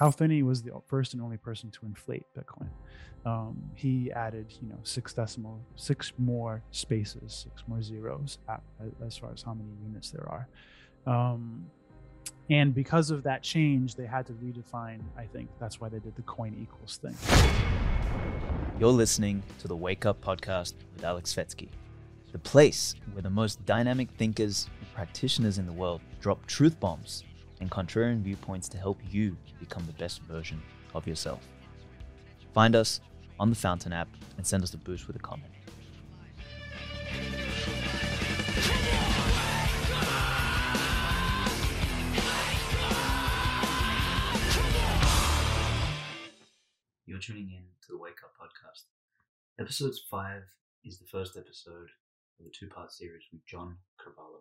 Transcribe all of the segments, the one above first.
Hal Finney was the first and only person to inflate Bitcoin. Um, he added, you know, six decimal, six more spaces, six more zeros at, as far as how many units there are. Um, and because of that change, they had to redefine. I think that's why they did the coin equals thing. You're listening to the Wake Up Podcast with Aleks Svetski, the place where the most dynamic thinkers and practitioners in the world drop truth bombs and contrarian viewpoints to help you become the best version of yourself. Find us on the Fountain app and send us a boost with a comment. You're tuning in to the Wake Up Podcast. Episode 5 is the first episode of a two part series with John Carvalho.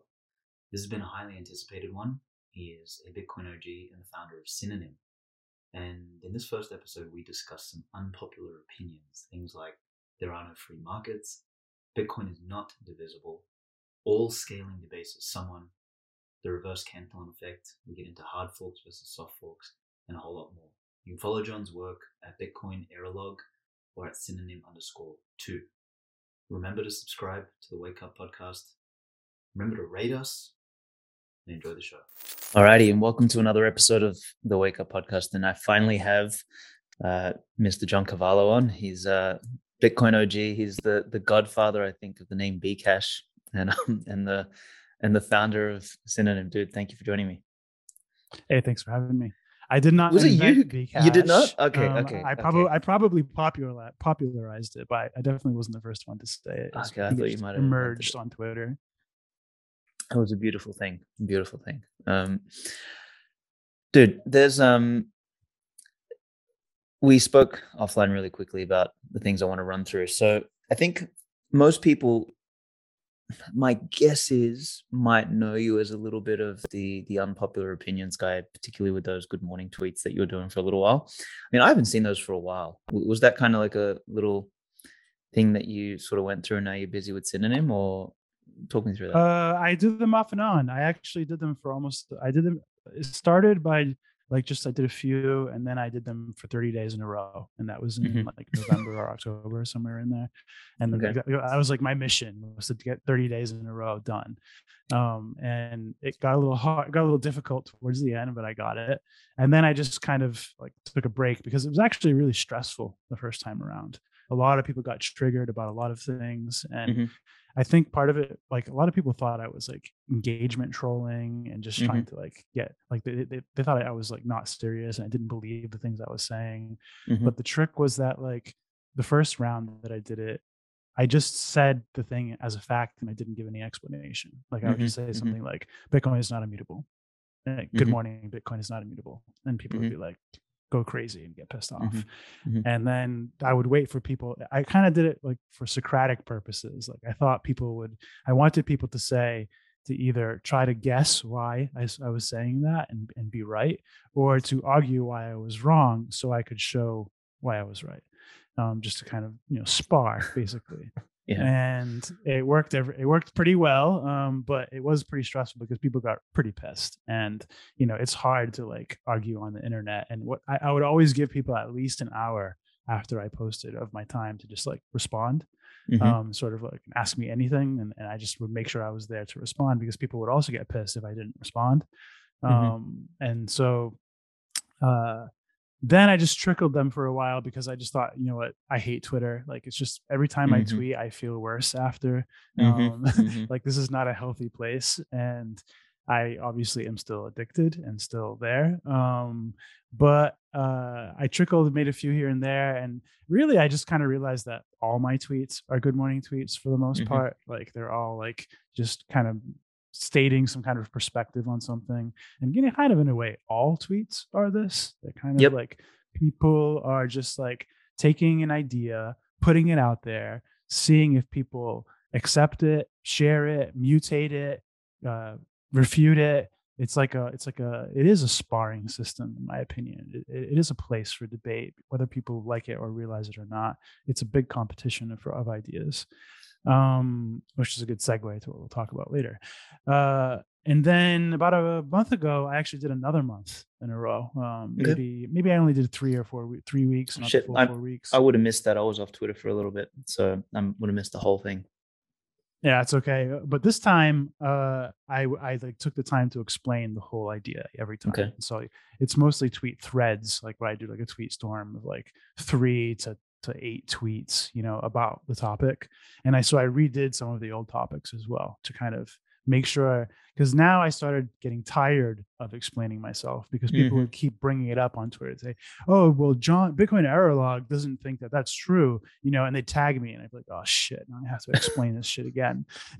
This has been a highly anticipated one. He is a Bitcoin OG and the founder of Synonym. And in this first episode, we discuss some unpopular opinions. Things like there are no free markets, Bitcoin is not divisible, all scaling debases someone, the reverse Cantillon effect. We get into hard forks versus soft forks, and a whole lot more. You can follow John's work at Bitcoin Errorlog or at synonym underscore two. Remember to subscribe to the Wake Up Podcast. Remember to rate us and enjoy the show. Alrighty, and welcome to another episode of the Wake Up Podcast. And I finally have uh, Mr. John Carvalho on. He's a Bitcoin OG. He's the the godfather, I think, of the name Bcash, and um, and the and the founder of Synonym. Dude, thank you for joining me. Hey, thanks for having me. I did not. Was it you? Bcash. You did not? Okay, um, okay. I probably I probably popular popularized it, but I definitely wasn't the first one to say it. Okay, I thought you might have emerged on Twitter. It was a beautiful thing. Beautiful thing. Um, dude, there's um, we spoke offline really quickly about the things I want to run through. So I think most people, my guess is, might know you as a little bit of the the unpopular opinions guy, particularly with those good morning tweets that you were doing for a little while. I mean, I haven't seen those for a while. Was that kind of like a little thing that you sort of went through and now you're busy with synonym or talk me through that. Uh, I did them off and on. I actually did them for almost. I did them. It started by like just I did a few, and then I did them for 30 days in a row, and that was in mm-hmm. like November or October, somewhere in there. And okay. I was like, my mission was to get 30 days in a row done. Um, and it got a little hard, got a little difficult towards the end, but I got it. And then I just kind of like took a break because it was actually really stressful the first time around. A lot of people got triggered about a lot of things, and mm-hmm. I think part of it, like a lot of people thought I was like engagement trolling and just mm-hmm. trying to like get like they, they, they thought I was like not serious and I didn't believe the things I was saying. Mm-hmm. But the trick was that like the first round that I did it, I just said the thing as a fact and I didn't give any explanation. Like I would just mm-hmm. say mm-hmm. something like Bitcoin is not immutable. Good mm-hmm. morning, Bitcoin is not immutable. And people would be like, go crazy and get pissed off. Mm-hmm. Mm-hmm. And then I would wait for people. I kind of did it like for Socratic purposes. Like I thought people would, I wanted people to say, to either try to guess why I, I was saying that and, and be right, or to argue why I was wrong so I could show why I was right. Um, just to kind of, you know, spar basically. Yeah. And it worked. Every, it worked pretty well, um, but it was pretty stressful because people got pretty pissed. And you know, it's hard to like argue on the internet. And what I, I would always give people at least an hour after I posted of my time to just like respond, mm-hmm. um, sort of like ask me anything, and, and I just would make sure I was there to respond because people would also get pissed if I didn't respond. Mm-hmm. Um, and so, uh, then I just trickled them for a while because I just thought, you know what, I hate Twitter. Like it's just every time mm-hmm. I tweet, I feel worse after. Mm-hmm. Um, mm-hmm. like this is not a healthy place, and I obviously am still addicted and still there. Um, but uh, I trickled, made a few here and there, and really, I just kind of realized that all my tweets are good morning tweets for the most mm-hmm. part. Like they're all like just kind of stating some kind of perspective on something and getting kind of in a way all tweets are this. They're kind of yep. like people are just like taking an idea putting it out there seeing if people accept it share it mutate it uh, refute it. It's like a it's like a it is a sparring system in my opinion. It, it is a place for debate whether people like it or realize it or not. It's a big competition of, of ideas um, which is a good segue to what we'll talk about later. Uh, and then about a month ago, I actually did another month in a row. Um, Okay. maybe maybe I only did three or four three weeks, not Shit, full I'm- four weeks. I would have missed that. I was off Twitter for a little bit, so I would have missed the whole thing. Yeah, it's okay. uh, But this time, uh, I I like took the time to explain the whole idea every time. Okay. So it's mostly tweet threads, like where I do like a tweet storm of like three to to eight tweets, you know, about the topic. And I so I redid some of the old topics as well to kind of make sure because now I started getting tired of explaining myself because people Mhm. would keep bringing it up on Twitter. and Say, "Oh, well, John Bitcoin error log doesn't think that that's true," you know, and they tag me, and I'd be like, "Oh shit, now I have to explain this shit again."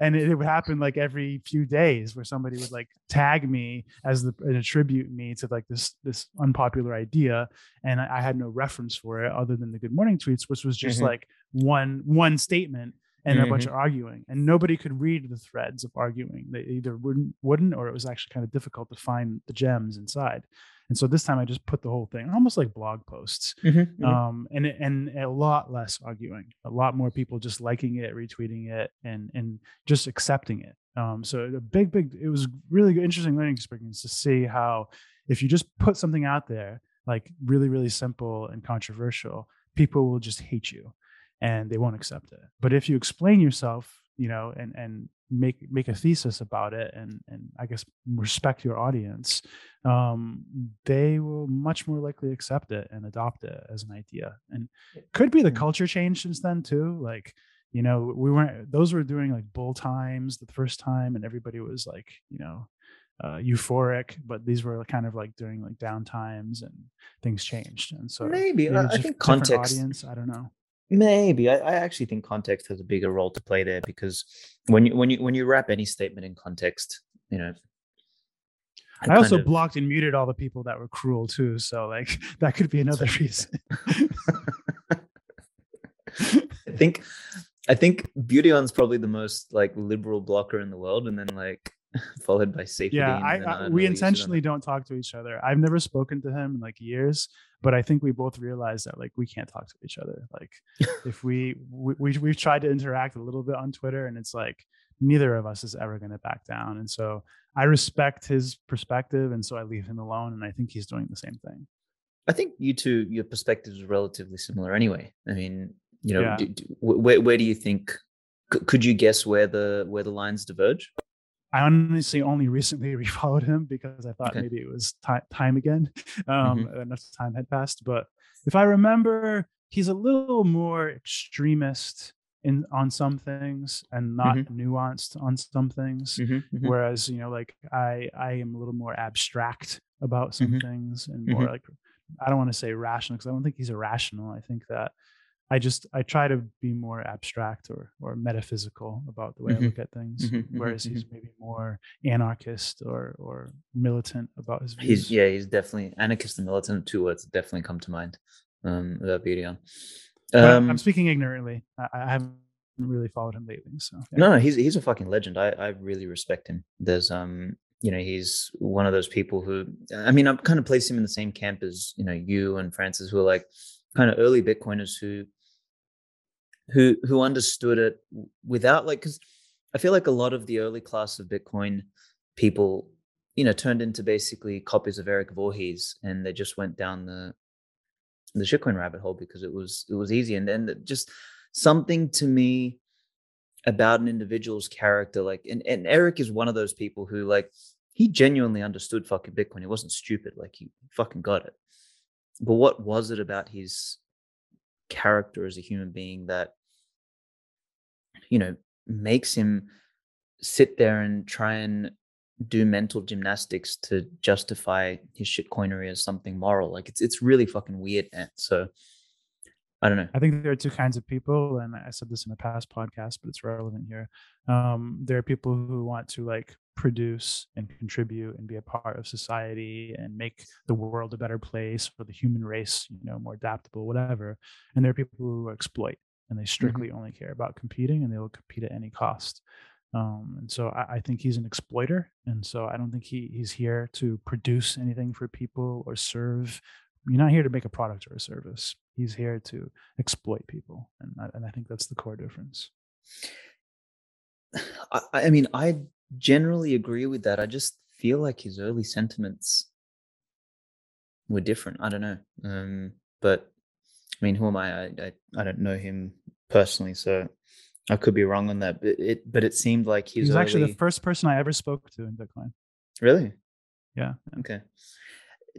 and it, it would happen like every few days where somebody would like tag me as the and attribute me to like this this unpopular idea, and I, I had no reference for it other than the Good Morning tweets, which was just Mhm. like one one statement and a bunch of arguing and nobody could read the threads of arguing. They either wouldn't wouldn't or it was actually kind of difficult to find the gems inside. And so this time i just put the whole thing almost like blog posts Mhm, mhm. um and and a lot less arguing a lot more people just liking it retweeting it and and just accepting it. Um so a big big it was really interesting learning experience to see how if you just put something out there like really really simple and controversial people will just hate you and they won't accept it. But if you explain yourself you know and and make make a thesis about it and and i guess respect your audience um they will much more likely accept it and adopt it as an idea. And could be the culture change since then too like you know we weren't those were doing like bull times the first time and everybody was like you know uh, euphoric but these were kind of like during like down times and things changed. And so Maybe. I- I think context- audience i don't know Maybe I, I actually think context has a bigger role to play there because when you when you when you wrap any statement in context, you know. I also of- blocked and muted all the people that were cruel too. So like that could be another reason. I think I think Beautyon's probably the most like liberal blocker in the world, and then like followed by Safety. yeah, I, I we intentionally don't talk to each other. I've never spoken to him in like years, but I think we both realized that like we can't talk to each other. Like if we, we we we've tried to interact a little bit on Twitter, and it's like neither of us is ever going to back down. And so I respect his perspective, and so I leave him alone. And I think he's doing the same thing. I think you two, your perspectives are relatively similar anyway. I mean, you know, Yeah. do, do, where where do you think? Could you guess where the where the lines diverge? I honestly only recently refollowed him because I thought Okay. maybe it was ti- time again. Um, Enough time had passed. But if I remember, he's a little more extremist in on some things and not nuanced on some things. Mhm, mhm. Whereas you know, like I I am a little more abstract about some Mhm. things and more Mhm. like I don't want to say rational because I don't think he's irrational. I think that I just I try to be more abstract or or metaphysical about the way Mhm. I look at things, Mhm, mhm, whereas he's maybe more anarchist or or militant about his views. He's yeah, he's definitely anarchist and militant. Two words definitely come to mind um, about Beautyon. But I'm- Um, I'm speaking ignorantly. I, I haven't really followed him lately, so yeah. No, no, he's he's a fucking legend. I I really respect him. There's um, you know, he's one of those people who I mean, I'm kind of place him in the same camp as you know you and Francis, who are like kind of early Bitcoiners who who who understood it without like because I feel like a lot of the early class of Bitcoin people, you know, turned into basically copies of Eric Voorhees, and they just went down the the shitcoin rabbit hole because it was it was easy, and then just something to me about an individual's character like and, and eric is one of those people who like he genuinely understood fucking bitcoin. He wasn't stupid like he fucking got it. But what was it about his character as a human being that you know makes him sit there and try and do mental gymnastics to justify his shitcoinery as something moral like it's it's really fucking weird and so i don't know I think there are two kinds of people, and I said this in a past podcast, but it's relevant here. Um, there are people who want to like produce and contribute and be a part of society and make the world a better place for the human race, you know, more adaptable, whatever. And there are people who exploit and they strictly only care about competing and they will compete at any cost. Um, and so I, I think he's an exploiter, and so I don't think he he's here to produce anything for people or serve you're not here to make a product or a service. He's here to exploit people, and I, and I think that's the core difference. I, I mean, I generally agree with that. I just feel like his early sentiments were different. I don't know. Um, but I mean, who am I? I, I? I don't know him personally, so I could be wrong on that. But it, but it seemed like He his was actually the first person I ever spoke to in Bitcoin. Really? Yeah. Okay.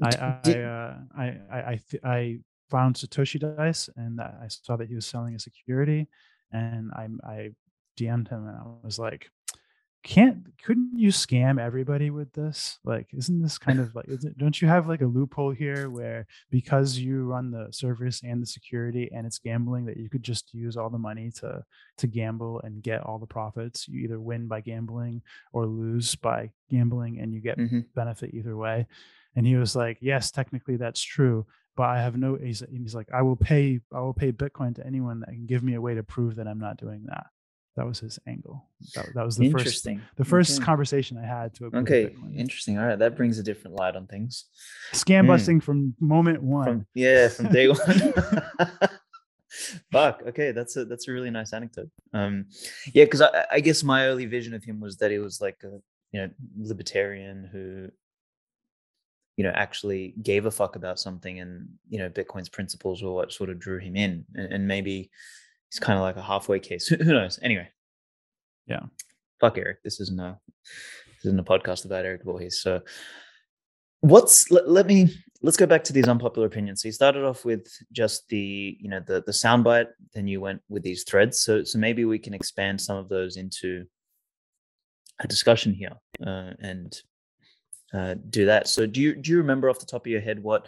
I D- I did- uh, I I I, th- I found Satoshi Dice and I I saw that he was selling a security, and I I DM'd him and I was like, "Can't couldn't you scam everybody with this? Like, isn't this kind of like it, don't you have like a loophole here where because you run the service and the security and it's gambling that you could just use all the money to to gamble and get all the profits? You either win by gambling or lose by gambling, and you get Mhm. benefit either way." And he was like, "Yes, technically that's true, but I have no." He's, he's like, "I will pay. I will pay Bitcoin to anyone that can give me a way to prove that I'm not doing that." That was his angle. That, that was the first the first Okay. conversation I had to Okay, interesting. All right, that brings a different light on things. Scam Mm. busting from moment one. From yeah, from day one. Fuck. Okay, that's a that's a really nice anecdote. Um, yeah, because I, I guess my early vision of him was that he was like a you know libertarian who you know actually gave a fuck about something, and you know Bitcoin's principles were what sort of drew him in, and, and maybe he's kind of like a halfway case. Who, who knows? Anyway. Yeah. Fuck Eric. This isn't a this isn't a podcast about Eric Voorhees. So what's let, let me let's go back to these unpopular opinions. So you started off with just the you know the the soundbite, then you went with these threads. So so maybe we can expand some of those into a discussion here uh, and uh, do that. So do you do you remember off the top of your head what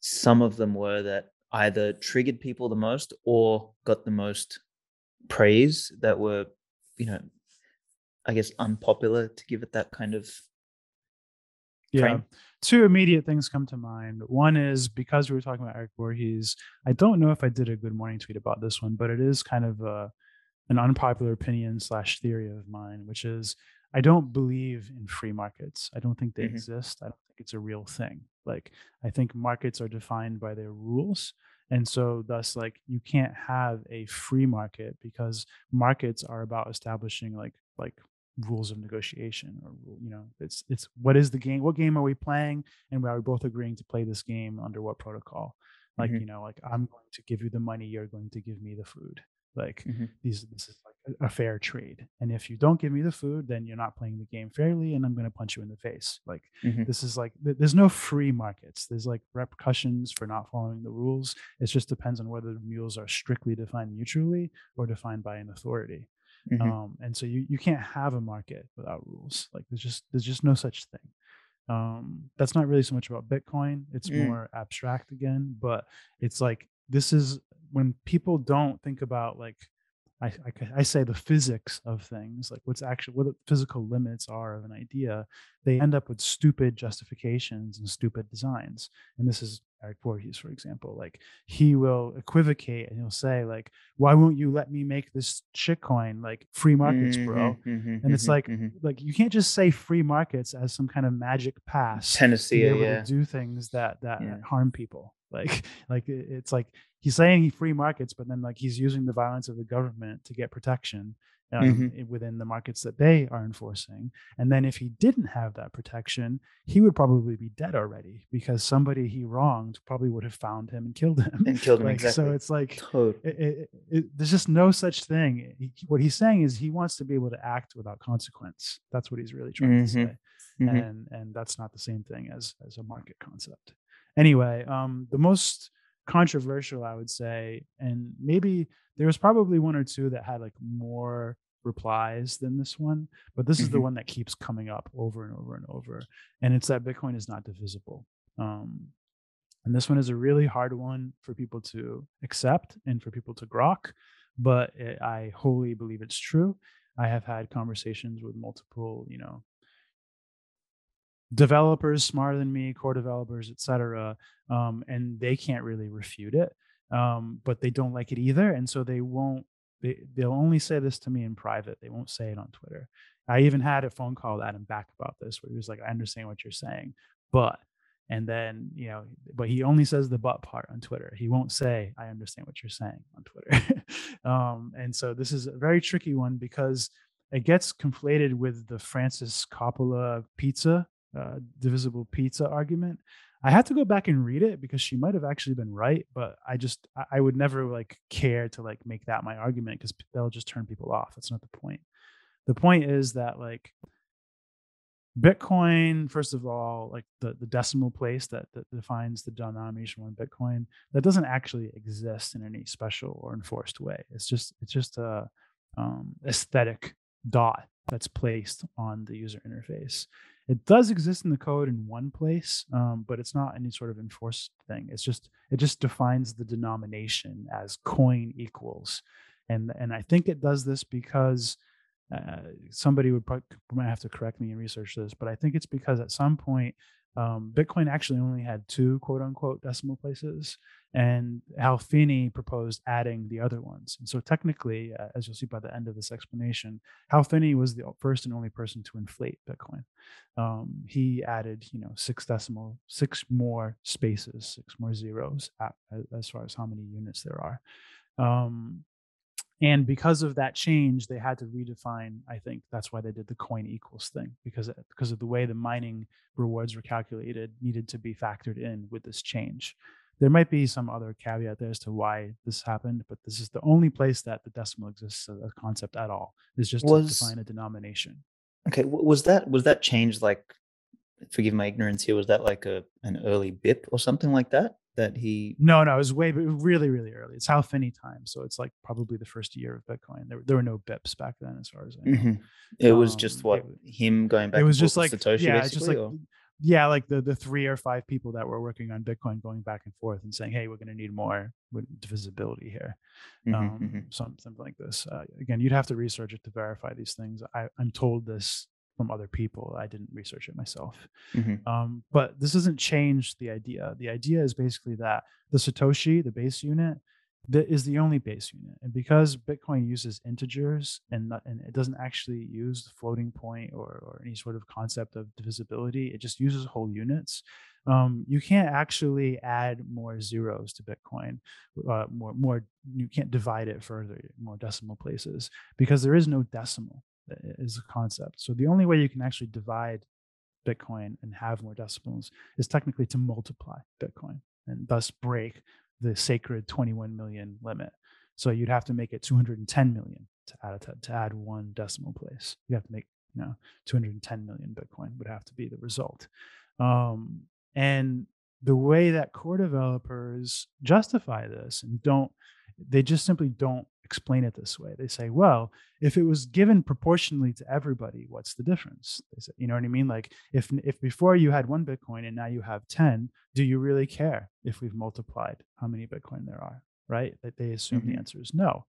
some of them were that either triggered people the most or got the most praise that were you know I guess unpopular to give it that kind of yeah. Two immediate things come to mind. One is because we were talking about Eric Voorhees. I don't know if I did a good morning tweet about this one, but it is kind of a, an unpopular opinion slash theory of mine, which is I don't believe in free markets. I don't think they Mhm. exist. I don't think it's a real thing. Like I think markets are defined by their rules. And so thus like you can't have a free market because markets are about establishing like like rules of negotiation or you know it's it's what is the game what game are we playing and are we both agreeing to play this game under what protocol like Mhm. you know like i'm going to give you the money you're going to give me the food like Mhm. these this is like a, a fair trade and if you don't give me the food then you're not playing the game fairly and i'm going to punch you in the face like Mhm. this is like th- there's no free markets there's like repercussions for not following the rules it just depends on whether the rules are strictly defined mutually or defined by an authority Mhm. um, and so you you can't have a market without rules like there's just there's just no such thing um, that's not really so much about bitcoin it's Mm. more abstract again but it's like this is when people don't think about like I, I, I say the physics of things like what's actually what the physical limits are of an idea they end up with stupid justifications and stupid designs and this is eric Voorhees, for example like he will equivocate and he'll say like why won't you let me make this shitcoin like free markets bro Mhm, mhm, and it's mhm, like mhm. like you can't just say free markets as some kind of magic pass to be able yeah. to do things that that Yeah. harm people like like it's like he's saying he free markets but then like he's using the violence of the government to get protection um, Mhm. within the markets that they are enforcing and then if he didn't have that protection he would probably be dead already because somebody he wronged probably would have found him and killed him And killed him, like, exactly. so it's like Totally. it, it, it, there's just no such thing. He, what he's saying is he wants to be able to act without consequence. That's what he's really trying to Mhm, say, Mhm. and and that's not the same thing as as a market concept. Anyway, um, the most controversial, I would say, and maybe there was probably one or two that had like more replies than this one, but this is the Mhm. one that keeps coming up over and over and over, and it's that Bitcoin is not divisible. Um, and this one is a really hard one for people to accept and for people to grok, but it, I wholly believe it's true. I have had conversations with multiple, you know, developers smarter than me, core developers, etc., um, and they can't really refute it, um, but they don't like it either, and so they won't. They they'll only say this to me in private. They won't say it on Twitter. I even had a phone call with Adam Back about this, where he was like, "I understand what you're saying, but." And then, you know, but he only says the but part on Twitter. He won't say, I understand what you're saying on Twitter. um, and so this is a very tricky one because it gets conflated with the Frances Coppola pizza, uh, divisible pizza argument. I had to go back and read it because she might have actually been right, but I just I would never like care to like make that my argument because they'll just turn people off. That's not the point. The point is that like Bitcoin, first of all, like the, the decimal place that, that defines the denomination one Bitcoin, that doesn't actually exist in any special or enforced way. It's just it's just a um, aesthetic dot that's placed on the user interface. It does exist in the code in one place, um, but it's not any sort of enforced thing. It's just it just defines the denomination as coin equals, and and I think it does this because uh, somebody would probably might have to correct me and research this, but I think it's because at some point um, Bitcoin actually only had two quote unquote decimal places, and Hal Finney proposed adding the other ones. And so, technically, uh, as you'll see by the end of this explanation, Hal Finney was the first and only person to inflate Bitcoin. Um, he added, you know, six decimal, six more spaces, six more zeros at, as far as how many units there are. Um, and because of that change they had to redefine i think that's why they did the coin equals thing because because of the way the mining rewards were calculated needed to be factored in with this change. There might be some other caveat there as to why this happened but this is the only place that the decimal exists as a concept at all is just was, to define a denomination. Okay was that was that change like forgive my ignorance here was that like a an early bip or something like that that he no no it was way really really early it's Hal Finney time so it's like probably the first year of bitcoin there, there were no bips back then as far as i know mm-hmm. it um, was just what it, him going back it was just like satoshi yeah just like or? yeah like the the three or five people that were working on bitcoin going back and forth and saying hey we're going to need more divisibility here mm-hmm, um, mm-hmm. something like this uh, again you'd have to research it to verify these things I, i'm told this from other people. I didn't research it myself. Mm-hmm. Um, but this doesn't change the idea. The idea is basically that the Satoshi, the base unit, that is the only base unit. And because Bitcoin uses integers and, not, and it doesn't actually use the floating point or, or any sort of concept of divisibility, it just uses whole units. Um, you can't actually add more zeros to Bitcoin, uh, more more. You can't divide it further, more decimal places, because there is no decimal is a concept. So the only way you can actually divide Bitcoin and have more decimals is technically to multiply Bitcoin and thus break the sacred 21 million limit. So you'd have to make it 210 million to add to, to add one decimal place. You have to make you know 210 million Bitcoin would have to be the result. Um, and the way that core developers justify this and don't they just simply don't explain it this way. They say, well, if it was given proportionally to everybody, what's the difference? They say, you know what I mean? Like if if before you had one Bitcoin and now you have 10, do you really care if we've multiplied how many Bitcoin there are? Right? That they assume mm-hmm. the answer is no.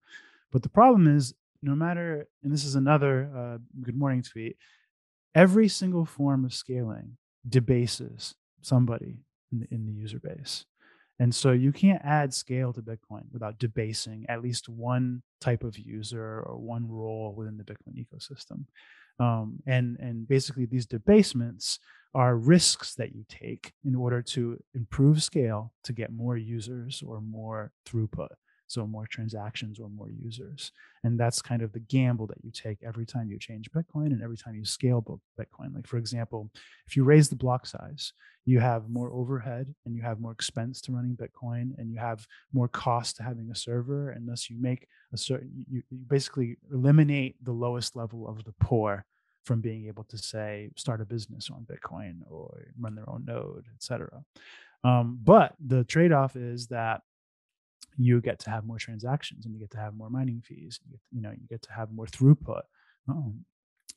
But the problem is, no matter, and this is another uh, good morning tweet, every single form of scaling debases somebody in the, in the user base. And so you can't add scale to Bitcoin without debasing at least one type of user or one role within the Bitcoin ecosystem. Um, and and basically these debasements are risks that you take in order to improve scale to get more users or more throughput so more transactions or more users and that's kind of the gamble that you take every time you change bitcoin and every time you scale bitcoin like for example if you raise the block size you have more overhead and you have more expense to running bitcoin and you have more cost to having a server and thus you make a certain you, you basically eliminate the lowest level of the poor from being able to say start a business on bitcoin or run their own node etc um, but the trade-off is that you get to have more transactions and you get to have more mining fees. You, get, you know, you get to have more throughput. Um,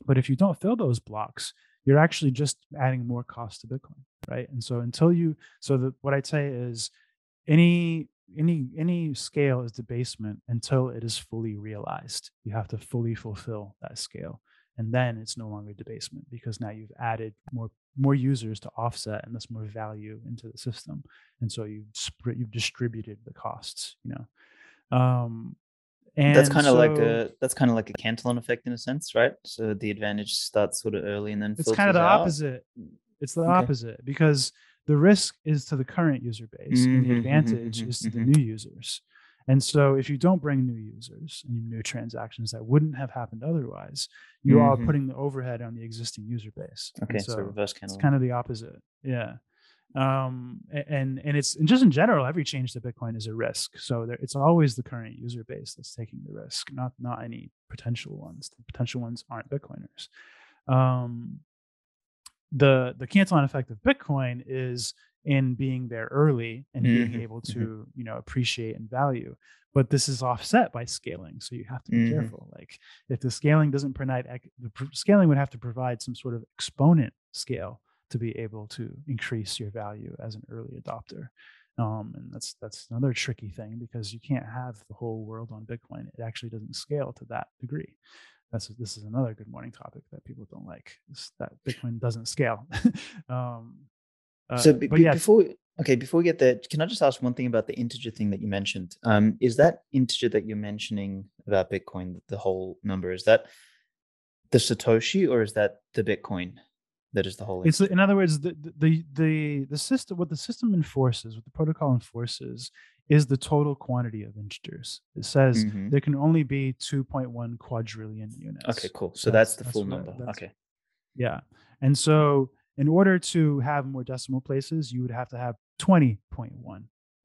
but if you don't fill those blocks, you're actually just adding more cost to Bitcoin, right? And so until you, so the, what I'd say is, any any any scale is debasement until it is fully realized. You have to fully fulfill that scale and then it's no longer debasement because now you've added more more users to offset and thus more value into the system and so you sp- you've distributed the costs you know um and that's kind of so, like a that's kind of like a Cantillon effect in a sense right so the advantage starts sort of early and then it's kind of the out. opposite it's the okay. opposite because the risk is to the current user base mm-hmm, and the mm-hmm, advantage mm-hmm, is to the mm-hmm. new users And so if you don't bring new users and new transactions that wouldn't have happened otherwise, you mm-hmm. are putting the overhead on the existing user base. Okay, so, so reverse It's kind of the opposite. Yeah. Um, and and it's and just in general, every change to Bitcoin is a risk. So there, it's always the current user base that's taking the risk, not not any potential ones. The potential ones aren't Bitcoiners. Um, the the Cantillon effect of Bitcoin is in being there early and mm-hmm. being able to mm-hmm. you know appreciate and value but this is offset by scaling so you have to be mm-hmm. careful like if the scaling doesn't provide the scaling would have to provide some sort of exponent scale to be able to increase your value as an early adopter um, and that's that's another tricky thing because you can't have the whole world on bitcoin it actually doesn't scale to that degree that's this is another good morning topic that people don't like is that bitcoin doesn't scale um, uh, so b- yeah. before okay, before we get there, can I just ask one thing about the integer thing that you mentioned? Um, is that integer that you're mentioning about Bitcoin, the whole number, is that the Satoshi or is that the Bitcoin? That is the whole. It's in other words, the, the the the system. What the system enforces, what the protocol enforces, is the total quantity of integers. It says mm-hmm. there can only be 2.1 quadrillion units. Okay, cool. So that's, that's the that's full number. okay. Yeah, and so in order to have more decimal places, you would have to have 20.1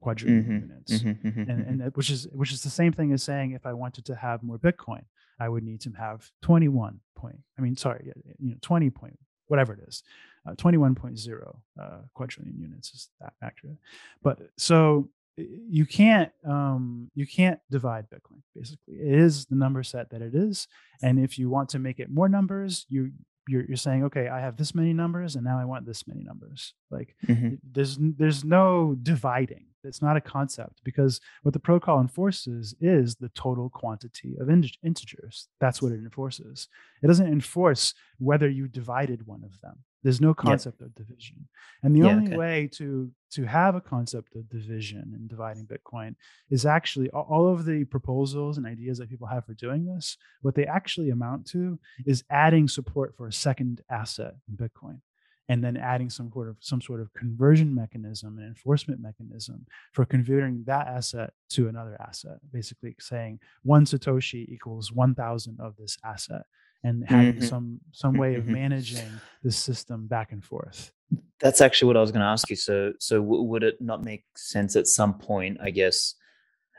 quadrillion mm-hmm, units, mm-hmm, mm-hmm, and, and which is which is the same thing as saying if I wanted to have more Bitcoin, I would need to have 21 point. I mean, sorry, you know, 20 point, whatever it is, uh, 21.0 uh, quadrillion units is that accurate. But so you can't um, you can't divide Bitcoin. Basically, it is the number set that it is, and if you want to make it more numbers, you you're, you're saying okay i have this many numbers and now i want this many numbers like mm-hmm. there's there's no dividing it's not a concept because what the protocol enforces is the total quantity of in- integers. That's what it enforces. It doesn't enforce whether you divided one of them. There's no concept of division. And the yeah, only okay. way to to have a concept of division and dividing Bitcoin is actually all of the proposals and ideas that people have for doing this, what they actually amount to is adding support for a second asset in Bitcoin and then adding some sort of some sort of conversion mechanism and enforcement mechanism for converting that asset to another asset basically saying one satoshi equals 1000 of this asset and having mm-hmm. some some way of mm-hmm. managing the system back and forth that's actually what i was going to ask you so so w- would it not make sense at some point i guess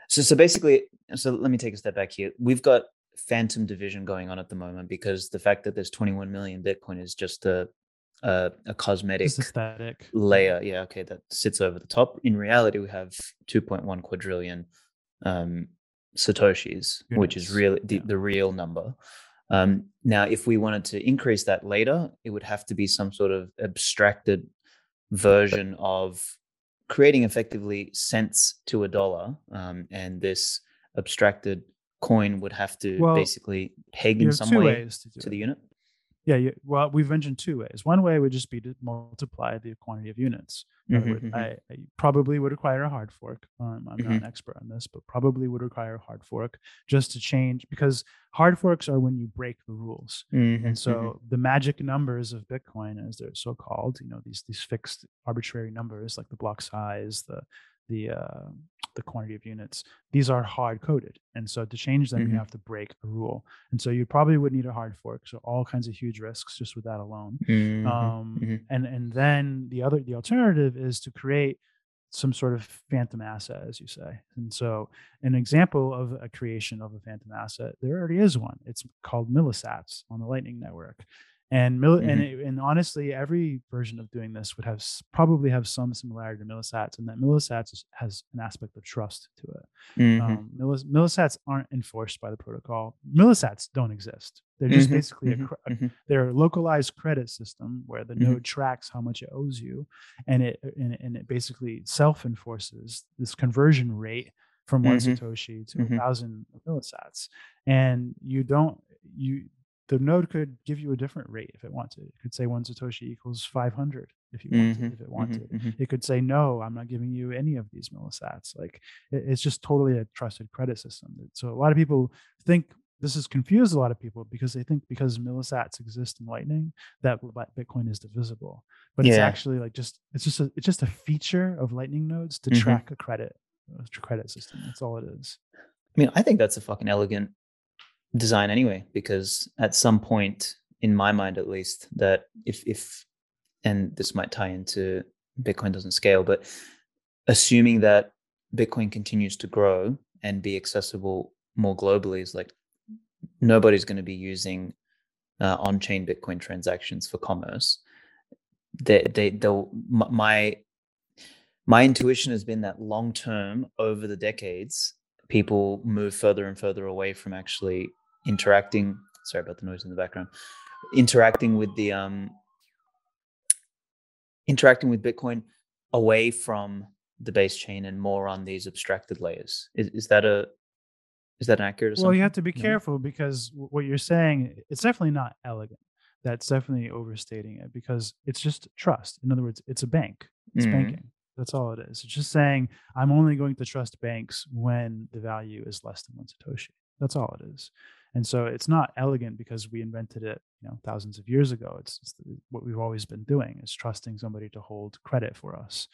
so so basically so let me take a step back here we've got phantom division going on at the moment because the fact that there's 21 million bitcoin is just a a, a cosmetic layer yeah okay that sits over the top in reality we have 2.1 quadrillion um satoshis Units. which is really the, yeah. the real number um, now, if we wanted to increase that later, it would have to be some sort of abstracted version of creating effectively cents to a dollar. Um, and this abstracted coin would have to well, basically peg in some way to, to the unit. Yeah, yeah, well, we've mentioned two ways. One way would just be to multiply the quantity of units. Mm-hmm, mm-hmm. I, I, probably would require a hard fork. Um, I'm mm-hmm. not an mm-hmm. expert on this, but probably would require a hard fork just to change because hard forks are when you break the rules. Mm-hmm, and so mm-hmm. the magic numbers of Bitcoin, as they're so called, you know, these these fixed arbitrary numbers like the block size, the the uh, the quantity of units these are hard coded and so to change them mm-hmm. you have to break a rule and so you probably would need a hard fork so all kinds of huge risks just with that alone mm-hmm. Um, mm-hmm. and and then the other the alternative is to create some sort of phantom asset as you say and so an example of a creation of a phantom asset there already is one it's called millisats on the lightning network and mil- mm-hmm. and and honestly every version of doing this would have probably have some similarity to millisats and that millisats has an aspect of trust to it mm-hmm. um, millis- millisats aren't enforced by the protocol millisats don't exist they're just mm-hmm. basically a, mm-hmm. a, mm-hmm. they're a localized credit system where the mm-hmm. node tracks how much it owes you and it and, and it basically self enforces this conversion rate from one satoshi to a thousand millisats and you don't you the node could give you a different rate if it wanted. It could say one Satoshi equals 500 if you wanted, mm-hmm, if it wanted. Mm-hmm, mm-hmm. It could say, no, I'm not giving you any of these millisats. Like it, it's just totally a trusted credit system. So a lot of people think this has confused a lot of people because they think because millisats exist in Lightning that Bitcoin is divisible. But yeah. it's actually like just it's just a it's just a feature of Lightning nodes to mm-hmm. track a credit a credit system. That's all it is. I mean, I think that's a fucking elegant design anyway, because at some point, in my mind at least, that if if and this might tie into Bitcoin doesn't scale, but assuming that Bitcoin continues to grow and be accessible more globally is like nobody's going to be using uh, on-chain Bitcoin transactions for commerce. They, they, they'll, my, my intuition has been that long term, over the decades, people move further and further away from actually interacting. Sorry about the noise in the background. Interacting with the um, interacting with Bitcoin away from the base chain and more on these abstracted layers. Is, is that a is that an accurate assumption? Well, you have to be careful because what you're saying, it's definitely not elegant. That's definitely overstating it because it's just trust. In other words, it's a bank. It's mm-hmm. banking. That's all it is. It's just saying I'm only going to trust banks when the value is less than one satoshi. That's all it is. And so it's not elegant because we invented it, you know, thousands of years ago. It's, it's what we've always been doing is trusting somebody to hold credit for us.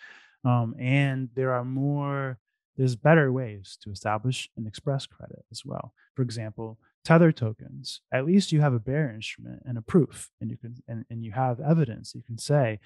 Um, and there are more there's better ways to establish and express credit as well. For example, tether tokens, at least you have a bearer instrument and a proof, and you can and, and you have evidence. You can say,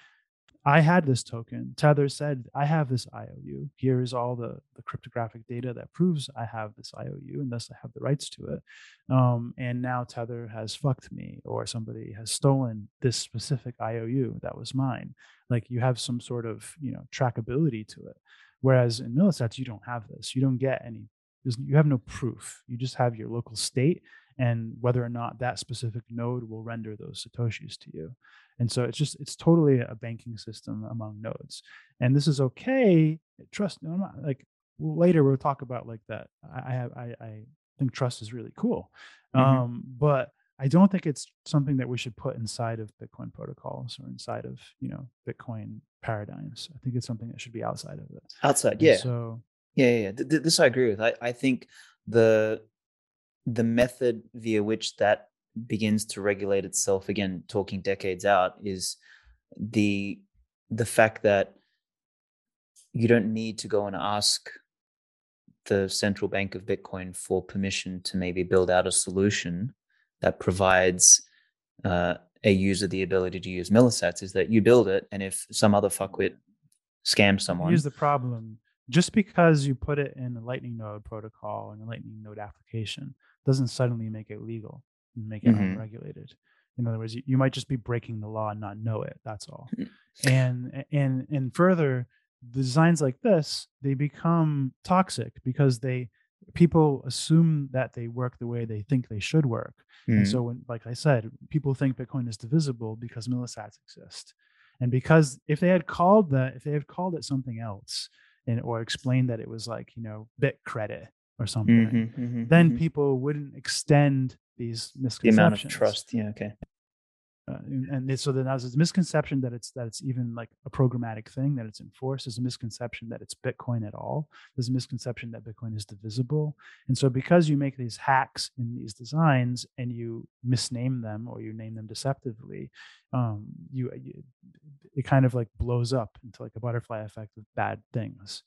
I had this token. Tether said, I have this IOU. Here is all the, the cryptographic data that proves I have this IOU and thus I have the rights to it. Um, and now Tether has fucked me or somebody has stolen this specific IOU that was mine. Like you have some sort of, you know, trackability to it. Whereas in Millisats, you don't have this. You don't get any, you have no proof. You just have your local state and whether or not that specific node will render those Satoshis to you. And so it's just, it's totally a banking system among nodes. And this is okay. Trust, I'm not like later we'll talk about like that. I have, I, I think trust is really cool. Mm-hmm. Um, but I don't think it's something that we should put inside of Bitcoin protocols or inside of you know Bitcoin paradigms. I think it's something that should be outside of it. Outside, yeah. So yeah, yeah. yeah. This I agree with. I, I think the the method via which that begins to regulate itself again, talking decades out, is the the fact that you don't need to go and ask the central bank of Bitcoin for permission to maybe build out a solution that provides uh, a user the ability to use millisats is that you build it, and if some other fuckwit scams someone, here's the problem: just because you put it in a Lightning Node protocol and a Lightning Node application doesn't suddenly make it legal and make it mm-hmm. unregulated. In other words, you, you, might just be breaking the law and not know it. That's all. Mm. and and and further, designs like this they become toxic because they people assume that they work the way they think they should work. Mm-hmm. And so when like I said, people think Bitcoin is divisible because millisats exist. And because if they had called that, if they had called it something else and or explained that it was like, you know, bit credit or something, mm-hmm, mm-hmm, then mm-hmm. people wouldn't extend these misconceptions. The amount of trust. Yeah. Okay uh, and so then there's a misconception that it's that it's even like a programmatic thing that it's enforced there's a misconception that it's bitcoin at all there's a misconception that bitcoin is divisible and so because you make these hacks in these designs and you misname them or you name them deceptively um, you, you it kind of like blows up into like a butterfly effect of bad things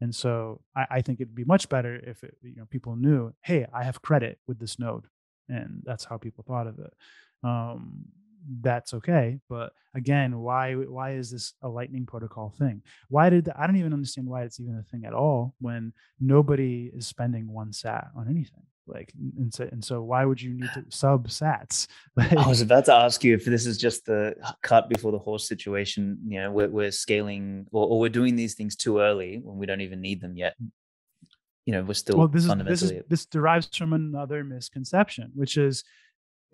and so I, I think it'd be much better if it, you know people knew hey i have credit with this node and that's how people thought of it. Um, that's okay but again why why is this a lightning protocol thing? Why did the, i don't even understand why it's even a thing at all when nobody is spending one sat on anything like and so, and so why would you need to sub sats? Like, i was about to ask you if this is just the cut before the horse situation you know we're, we're scaling or, or we're doing these things too early when we don't even need them yet. You know we're still well this is this is this derives from another misconception which is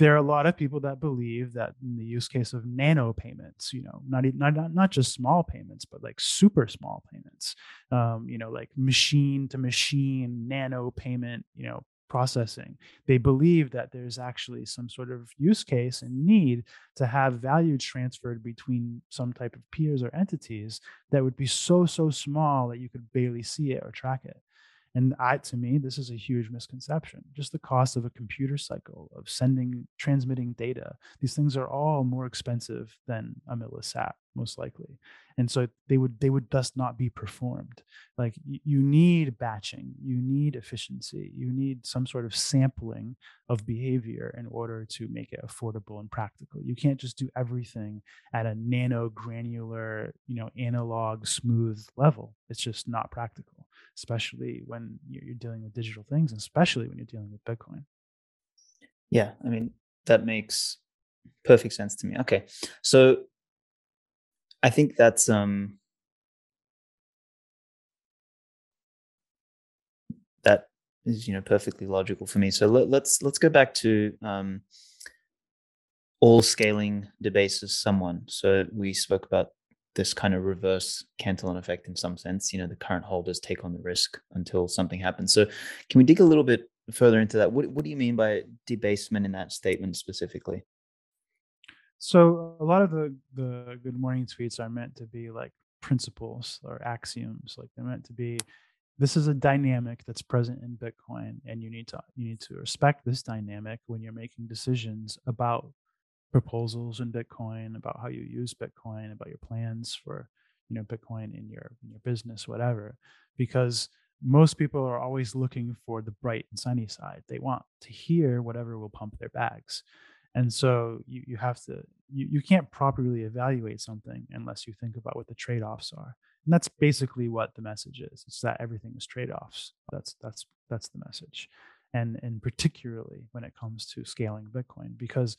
there are a lot of people that believe that in the use case of nano payments, you know, not not not just small payments, but like super small payments, um, you know, like machine to machine nano payment, you know, processing. They believe that there's actually some sort of use case and need to have value transferred between some type of peers or entities that would be so so small that you could barely see it or track it. And I, to me, this is a huge misconception. Just the cost of a computer cycle of sending, transmitting data. These things are all more expensive than a millisat, most likely. And so they would they would thus not be performed. Like you need batching, you need efficiency, you need some sort of sampling of behavior in order to make it affordable and practical. You can't just do everything at a nano granular, you know, analog smooth level. It's just not practical especially when you're dealing with digital things, and especially when you're dealing with Bitcoin. Yeah, I mean that makes perfect sense to me. Okay, so I think that's um that is you know perfectly logical for me. So let, us let's, let's go back to um, all scaling debases someone. So we spoke about this kind of reverse Cantillon effect in some sense. You know, the current holders take on the risk until something happens. So, can we dig a little bit further into that? What What do you mean by debasement in that statement specifically? So, a lot of the the Good Morning tweets are meant to be like principles or axioms. Like they're meant to be. This is a dynamic that's present in Bitcoin, and you need to you need to respect this dynamic when you're making decisions about proposals in Bitcoin, about how you use Bitcoin, about your plans for you know Bitcoin in your in your business, whatever. Because most people are always looking for the bright and sunny side. They want to hear whatever will pump their bags. And so you, you have to you, you can't properly evaluate something unless you think about what the trade-offs are. And that's basically what the message is. It's that everything is trade-offs. That's that's that's the message. And and particularly when it comes to scaling Bitcoin, because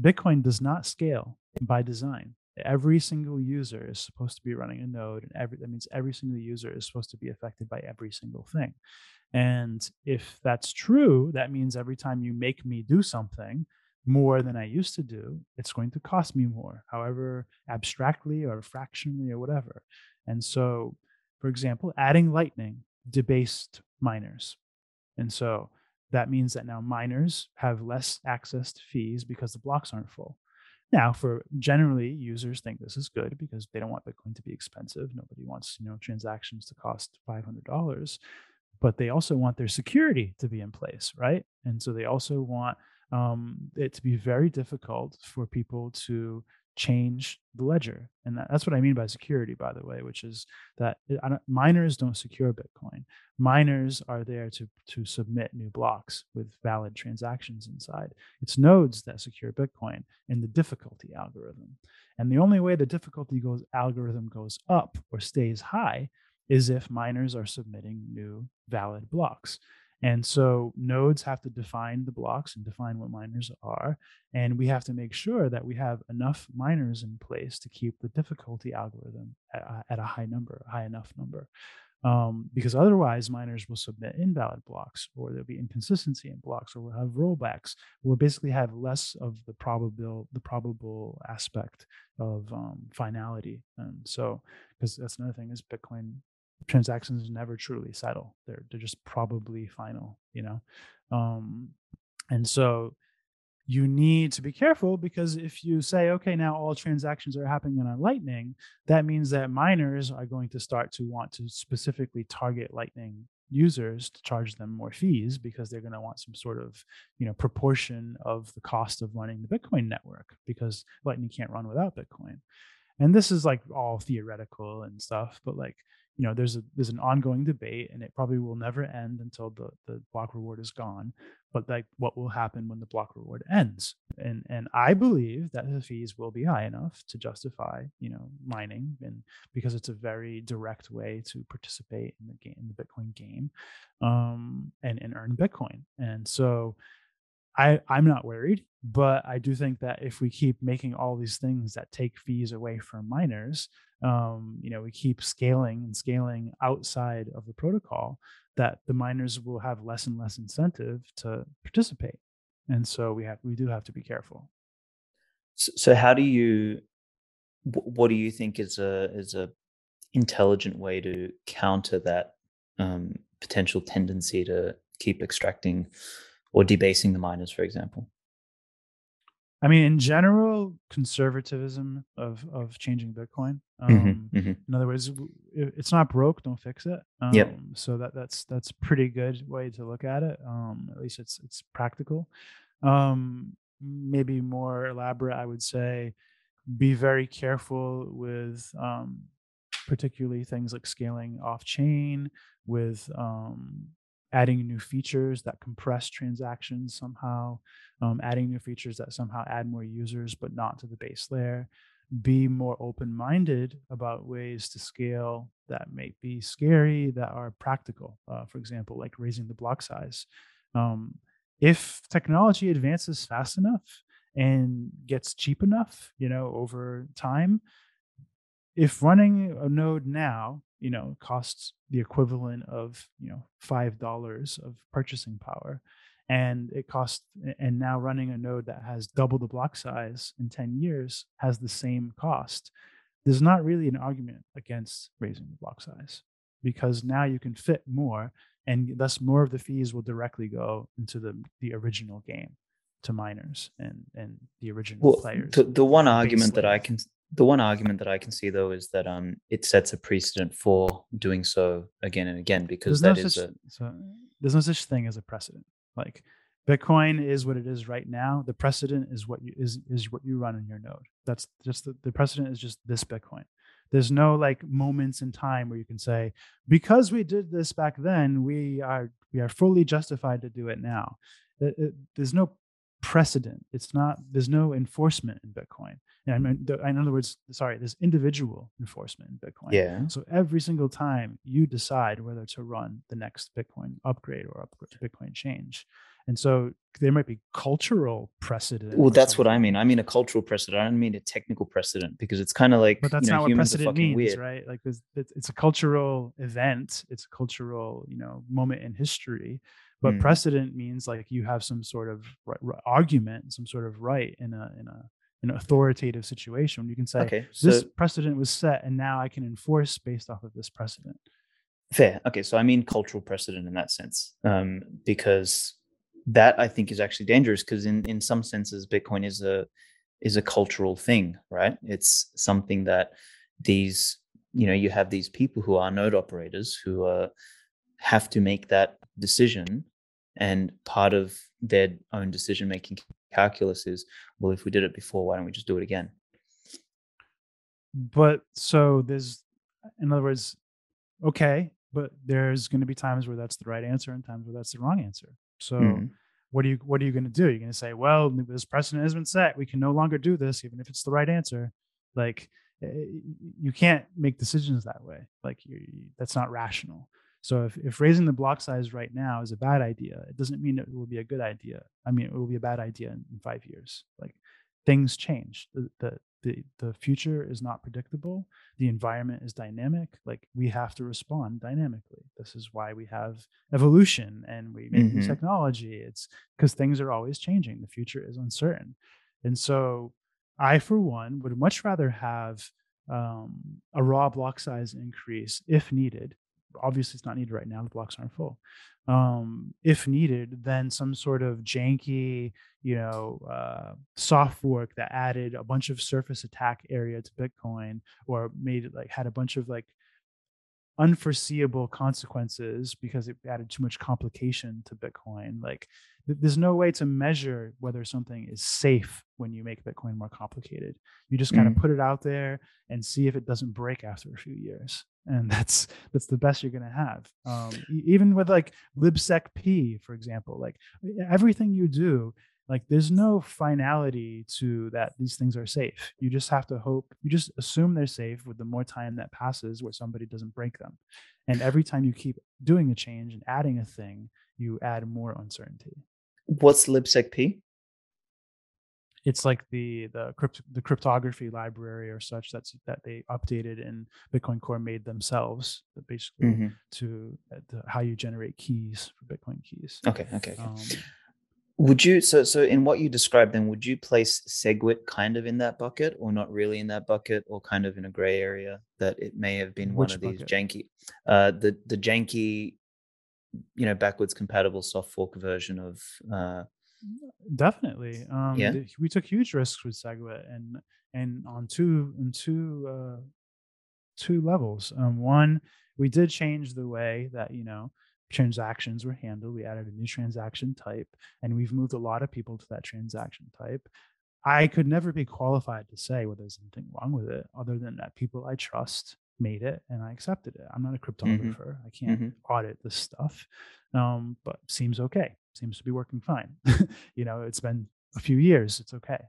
Bitcoin does not scale by design. Every single user is supposed to be running a node, and every that means every single user is supposed to be affected by every single thing. And if that's true, that means every time you make me do something more than I used to do, it's going to cost me more, however abstractly or fractionally or whatever. And so, for example, adding Lightning debased miners. And so that means that now miners have less access to fees because the blocks aren't full. Now, for generally, users think this is good because they don't want Bitcoin to be expensive. Nobody wants, you know, transactions to cost five hundred dollars, but they also want their security to be in place, right? And so they also want um, it to be very difficult for people to change the ledger. And that, that's what I mean by security, by the way, which is that it, miners don't secure Bitcoin. Miners are there to, to submit new blocks with valid transactions inside. It's nodes that secure Bitcoin in the difficulty algorithm. And the only way the difficulty goes algorithm goes up or stays high is if miners are submitting new valid blocks. And so nodes have to define the blocks and define what miners are. And we have to make sure that we have enough miners in place to keep the difficulty algorithm at, at a high number, high enough number. Um, because otherwise miners will submit invalid blocks or there'll be inconsistency in blocks or we'll have rollbacks we'll basically have less of the probable the probable aspect of um, finality and so because that's another thing is bitcoin transactions never truly settle. They're they're just probably final, you know. Um, and so you need to be careful because if you say, okay, now all transactions are happening on Lightning, that means that miners are going to start to want to specifically target Lightning users to charge them more fees because they're going to want some sort of you know proportion of the cost of running the bitcoin network because lightning can't run without bitcoin and this is like all theoretical and stuff but like you know there's a there's an ongoing debate and it probably will never end until the the block reward is gone but like what will happen when the block reward ends? And and i believe that the fees will be high enough to justify you know mining and because it's a very direct way to participate in the game in the bitcoin game um and and earn bitcoin. And so I, I'm not worried, but I do think that if we keep making all these things that take fees away from miners, um, you know, we keep scaling and scaling outside of the protocol, that the miners will have less and less incentive to participate. And so we have we do have to be careful. So, how do you what do you think is a is a intelligent way to counter that um, potential tendency to keep extracting or debasing the miners, for example? I mean, in general, conservatism of of changing Bitcoin. Um, Mm-hmm, mhm. In other words, it's not broke, don't fix it. Um, Yep. So that that's that's a pretty good way to look at it. Um, at least it's it's practical. Um, maybe more elaborate, I would say, be very careful with um, particularly things like scaling off chain, with um, adding new features that compress transactions somehow, um, adding new features that somehow add more users but not to the base layer. Be more open minded about ways to scale that may be scary, that are practical. Uh, for example, like raising the block size. Um, if technology advances fast enough and gets cheap enough, you know, over time, if running a node now, you know, costs the equivalent of, you know, five dollars of purchasing power, and it costs and now running a node that has double the block size in 10 years has the same cost, there's not really an argument against raising the block size because now you can fit more and thus more of the fees will directly go into the the original game to miners and and the original Well, players. the, the one argument that I can the one argument that I can see though is that um it sets a precedent for doing so again and again because there's that no is such a so there's no such thing as a precedent. Like Bitcoin is what it is right now. The precedent is what you is is what you run in your node. That's just the, the precedent is just this Bitcoin. There's no like moments in time where you can say because we did this back then, we are we are fully justified to do it now. It- it- there's no precedent. It's not. There's no enforcement in Bitcoin. And I mean, in other words, sorry, there's individual enforcement in Bitcoin. yeah So every single time you decide whether to run the next Bitcoin upgrade or upgrade Bitcoin change. And so there might be cultural precedent. well that's what I mean I mean a cultural precedent I don't mean a technical precedent because it's kind of like But that's you know not what precedent means, weird right? Like there's, it's it's a cultural event. It's a cultural, you know, moment in history. But Mm. precedent means like you have some sort of ri- ri- argument, some sort of right in a in a an authoritative situation. You can say okay so this precedent was set, and now I can enforce based off of this precedent. Fair. Okay, so I mean cultural precedent in that sense, um, because that I think is actually dangerous. Because in in some senses, Bitcoin is a is a cultural thing, right? It's something that these you know you have these people who are node operators who uh, have to make that decision, and part of their own decision making calculus is, well, if we did it before, why don't we just do it again? but so there's in other words okay but there's going to be times where that's the right answer and times where that's the wrong answer. So Mhm. what are you what are you going to do? You're going to say well this precedent has been set. We can no longer do this even if it's the right answer. Like eh, you can't make decisions that way. Like you- that's not rational so if, if raising the block size right now is a bad idea it doesn't mean it will be a good idea. I mean it will be a bad idea in, in five years. Like things change. The, the the the future is not predictable. The environment is dynamic. Like we have to respond dynamically. This is why we have evolution and we make new Mhm. technology. It's because things are always changing. The future is uncertain. And so i for one would much rather have um, a raw block size increase if needed obviously it's not needed right now the blocks aren't full. Um, if needed then some sort of janky you know uh, soft fork that added a bunch of surface attack area to bitcoin or made it like had a bunch of like unforeseeable consequences because it added too much complication to bitcoin. Like th- there's no way to measure whether something is safe when you make bitcoin more complicated. You just kind of Mm. put it out there and see if it doesn't break after a few years. And that's that's the best you're going to have. Um, even with like libsec p for example like everything you do like there's no finality to that these things are safe you just have to hope you just assume they're safe with the more time that passes where somebody doesn't break them and every time you keep doing a change and adding a thing you add more uncertainty What's libsec p? it's like the the crypt, the cryptography library or such that's that they updated and bitcoin core made themselves that basically Mhm. to, uh, to how you generate keys for bitcoin keys Okay, okay. okay. um, Would you so so in what you described then would you place Segwit kind of in that bucket or not really in that bucket or kind of in a gray area that it may have been one Which of these janky uh the the janky you know backwards compatible soft fork version of uh Definitely. Um, Yeah. th- we took huge risks with SegWit and and on two and two uh, two levels. Um, one, we did change the way that you know transactions were handled. We added a new transaction type, and we've moved a lot of people to that transaction type. I could never be qualified to say whether there's anything wrong with it, other than that people I trust made it and I accepted it. I'm not a cryptographer. I can't Mhm. audit this stuff, um, but seems okay. Seems to be working fine. you know, it's been a few years. It's okay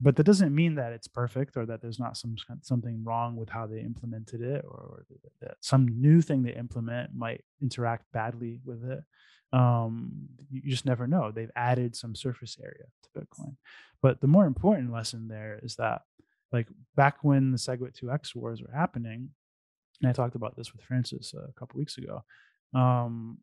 but that doesn't mean that it's perfect or that there's not some something wrong with how they implemented it or, or some new thing they implement might interact badly with it. Um, you, you just never know. They've added some surface area to bitcoin. But the more important lesson there is that like back when the segwit 2x wars were happening and i talked about this with Frances a couple weeks ago um,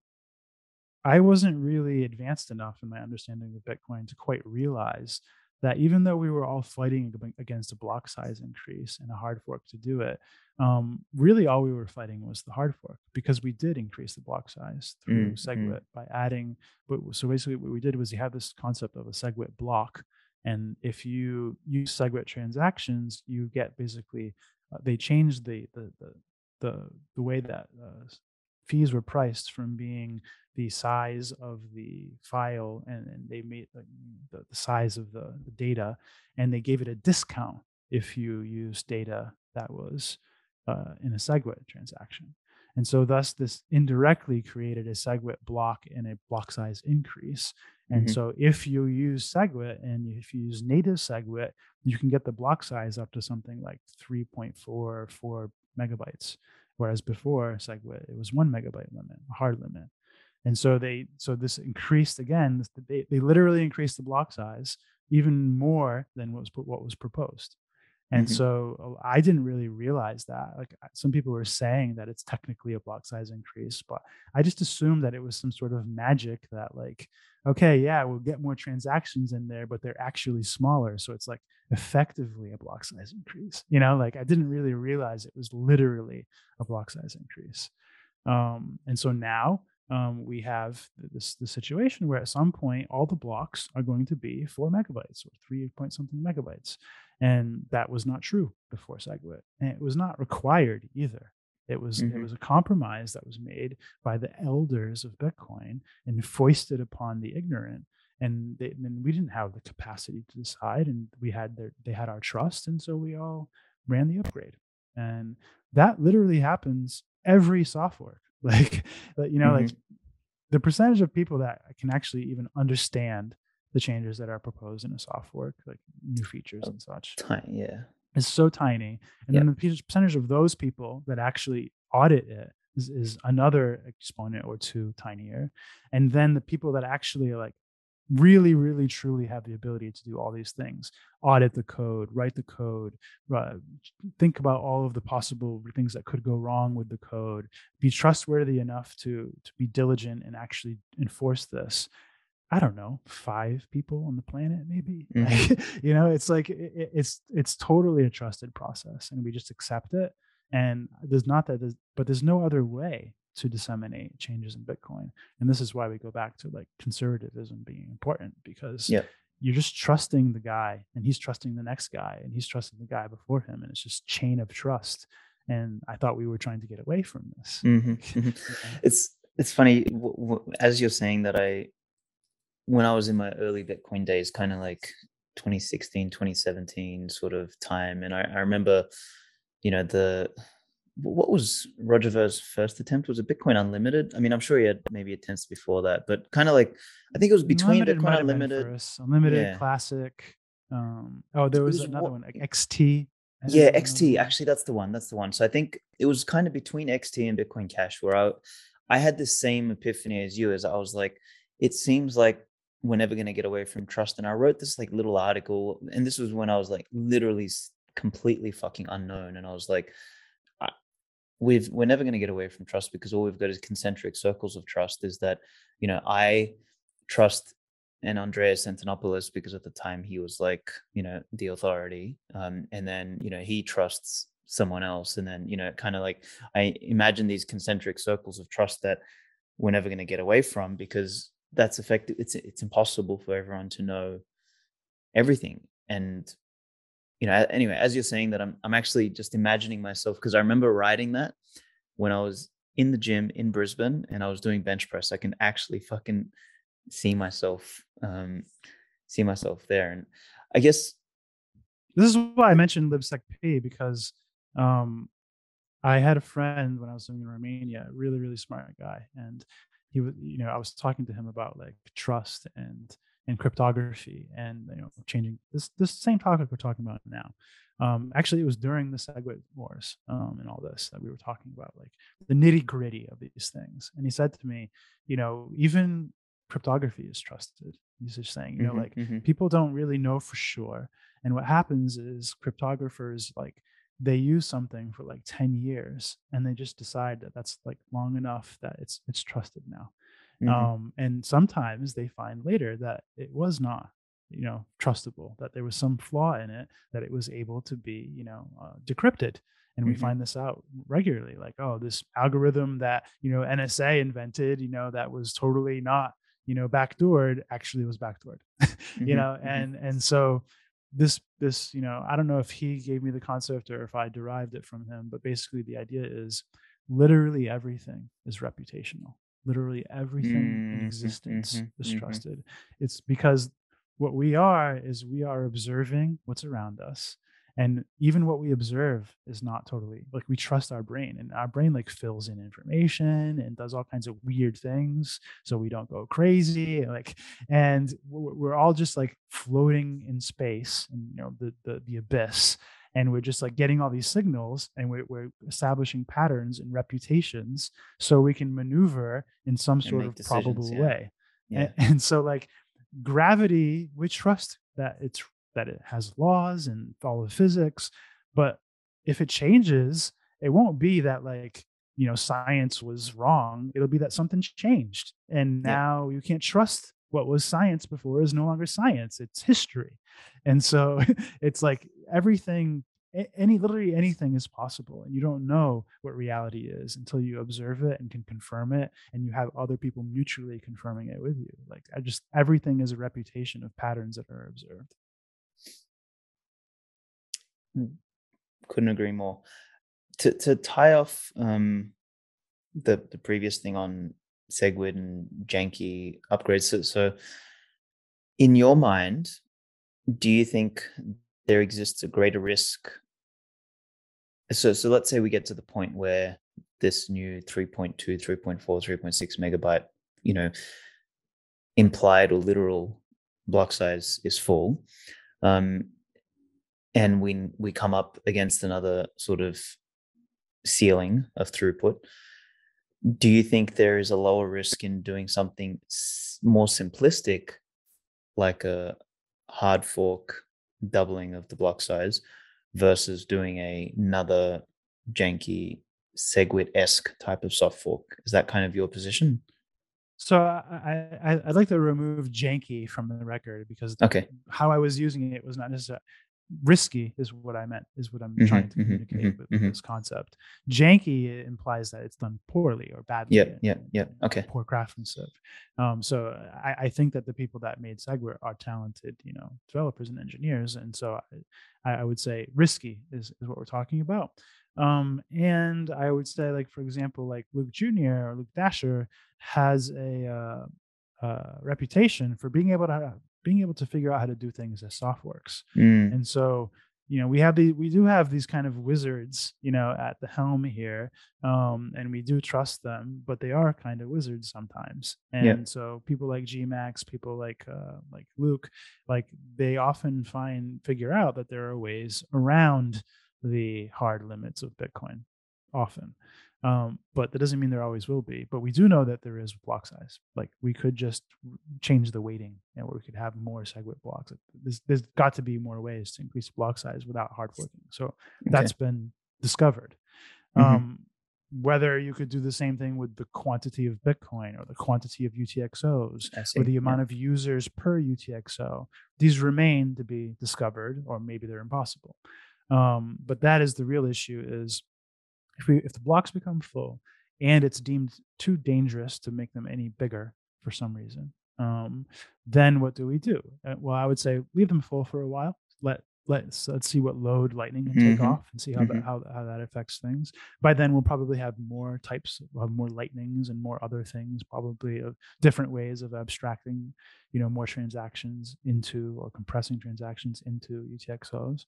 i wasn't really advanced enough in my understanding of bitcoin to quite realize that even though we were all fighting against a block size increase and a hard fork to do it, um, really all we were fighting was the hard fork because we did increase the block size through Mm, mm. SegWit by adding. But so basically, what we did was you have this concept of a SegWit block, and if you use SegWit transactions, you get basically uh, they change the the the the, the way that uh, fees were priced from being the size of the file and, and they made like, the, the size of the, the data and they gave it a discount if you use data that was uh, in a SegWit transaction. And so thus this indirectly created a SegWit block and a block size increase. And Mhm. so if you use SegWit and if you use native SegWit, you can get the block size up to something like 3.4 4 megabytes. Whereas before it was one megabyte limit, a hard limit. And so they so this increased again. They they literally increased the block size even more than what was what was proposed. And Mhm. so uh, I didn't really realize that. Like some people were saying that it's technically a block size increase, but I just assumed that it was some sort of magic that like, okay, yeah, we'll get more transactions in there, but they're actually smaller. So it's like effectively a block size increase. You know, like I didn't really realize it was literally a block size increase. Um, and so now um, we have this the situation where at some point all the blocks are going to be four megabytes or three point something megabytes, and that was not true before SegWit, and it was not required either. It was it Mhm. was a compromise that was made by the elders of Bitcoin and foisted upon the ignorant. And, they, and we didn't have the capacity to decide, and we had their they had our trust, and so we all ran the upgrade. And that literally happens every software. Like, you know, like mm-hmm. the percentage of people that can actually even understand the changes that are proposed in a soft fork, like new features oh, and such, Tiny, yeah. is so tiny. And then the percentage of those people that actually audit it is, is another exponent or two tinier. And then the people that actually are like really, really, truly have the ability to do all these things audit the code, write the code, uh, think about all of the possible things that could go wrong with the code, be trustworthy enough to to be diligent and actually enforce this. I don't know, five people on the planet, maybe. Mhm. Like, you know, it's like it- it's it's totally a trusted process, and we just accept it. And there's not that, there's, but there's no other way to disseminate changes in Bitcoin. And this is why we go back to like conservatism being important because Yeah. you're just trusting the guy, and he's trusting the next guy, and he's trusting the guy before him, and it's just chain of trust. And I thought we were trying to get away from this. Mhm, mhm. Yeah. It's it's funny w- w- as you're saying that I when I was in my early Bitcoin days, kind of like 2016, 2017 sort of time, and I, I remember, you know, the what was Roger Ver's first attempt? Was it Bitcoin Unlimited? I mean, I'm sure he had maybe attempts before that, but kind of like I think it was between Unlimited Bitcoin Unlimited. Unlimited, Yeah. classic. Um, oh, there was, was another what- one, XT. Yeah, there was another XT. Actually, that's the one. That's the one. So I think it was kind of between XT and Bitcoin Cash where I I had the same epiphany as you as I was like, it seems like we're never going to get away from trust. And I wrote this like little article, and this was when I was like literally completely fucking unknown. And I was like, we've we're never going to get away from trust because all we've got is concentric circles of trust. Is that you know I trust and Andreas Antonopoulos because at the time he was like you know the authority, um, and then you know he trusts someone else, and then you know kind of like I imagine these concentric circles of trust that we're never going to get away from because that's effective it's it's impossible for everyone to know everything and you know anyway as you're saying that i'm i'm actually just imagining myself because i remember writing that when i was in the gym in brisbane and i was doing bench press. I can actually fucking see myself um see myself there. And i guess this is why i mentioned libsec p because um i had a friend when i was living in romania really really smart guy. And he was you know i was talking to him about like trust and and cryptography and you know changing this this same topic we're talking about now. Um, actually it was during the segwit wars um, and all this that we were talking about like the nitty gritty of these things. And he said to me you know even cryptography is trusted. He's just saying you know mm-hmm, like mm-hmm. people don't really know for sure. And what happens is cryptographers like they use something for like 10 years and they just decide that that's like long enough that it's it's trusted now mm-hmm. um, and sometimes they find later that it was not you know trustable that there was some flaw in it that it was able to be you know uh, decrypted and we mm-hmm. find this out regularly like oh this algorithm that you know nsa invented you know that was totally not you know backdoored actually was backdoored mm-hmm. you know mm-hmm. and and so this this you know i don't know if he gave me the concept or if i derived it from him but basically the idea is literally everything is reputational literally everything mm-hmm, in existence mm-hmm, is mm-hmm. trusted it's because what we are is we are observing what's around us and even what we observe is not totally like we trust our brain and our brain like fills in information and does all kinds of weird things so we don't go crazy like and we're all just like floating in space and you know the the, the abyss and we're just like getting all these signals and we're, we're establishing patterns and reputations so we can maneuver in some sort of probable yeah. way yeah. And, and so like gravity we trust that it's that it has laws and follow physics but if it changes it won't be that like you know science was wrong it'll be that something's changed and now yeah. you can't trust what was science before is no longer science it's history and so it's like everything any literally anything is possible and you don't know what reality is until you observe it and can confirm it and you have other people mutually confirming it with you like i just everything is a reputation of patterns that are observed Hmm. Couldn't agree more. To to tie off um, the the previous thing on Segwit and janky upgrades. So, so, in your mind, do you think there exists a greater risk? So, so let's say we get to the point where this new 3.2, 3.4, 3.6 megabyte, you know, implied or literal block size is full. Um, and we we come up against another sort of ceiling of throughput do you think there is a lower risk in doing something more simplistic like a hard fork doubling of the block size versus doing a, another janky segwit-esque type of soft fork is that kind of your position so I, I I'd like to remove janky from the record because okay. how I was using it was not necessarily risky is what I meant, is what I'm mm-hmm, trying to mm-hmm, communicate mm-hmm, with, with, this concept. Janky implies that it's done poorly or badly. Yeah, yeah, yeah. Okay. Poor craftsmanship. Um, so I, I, think that the people that made Segwit are talented, you know, developers and engineers. And so I, I would say risky is, is what we're talking about. Um, and I would say, like, for example, like Luke Jr. or Luke Dashjr has a uh, uh, reputation for being able to being able to figure out how to do things as soft forks. Mm. And so, you know, we have the we do have these kind of wizards, you know, at the helm here, um, and we do trust them, but they are kind of wizards sometimes. And yeah. so, people like GMax, people like uh, like Luke, like they often find figure out that there are ways around the hard limits of Bitcoin, often. Um, but that doesn't mean there always will be. But we do know that there is block size. Like we could just change the weighting, and we could have more SegWit blocks. There's, there's got to be more ways to increase block size without hard forking. So okay. that's been discovered. Mm-hmm. Um, whether you could do the same thing with the quantity of Bitcoin or the quantity of UTXOs or the amount yeah. of users per UTXO, these remain to be discovered, or maybe they're impossible. Um, but that is the real issue: is if we if the blocks become full and it's deemed too dangerous to make them any bigger for some reason um, then what do we do? Uh, well, I would say leave them full for a while. Let let's let's see what load lightning can take Mhm. off and see how that Mhm. how, how that affects things by then we'll probably have more types of more lightnings and more other things probably of different ways of abstracting you know more transactions into or compressing transactions into utxos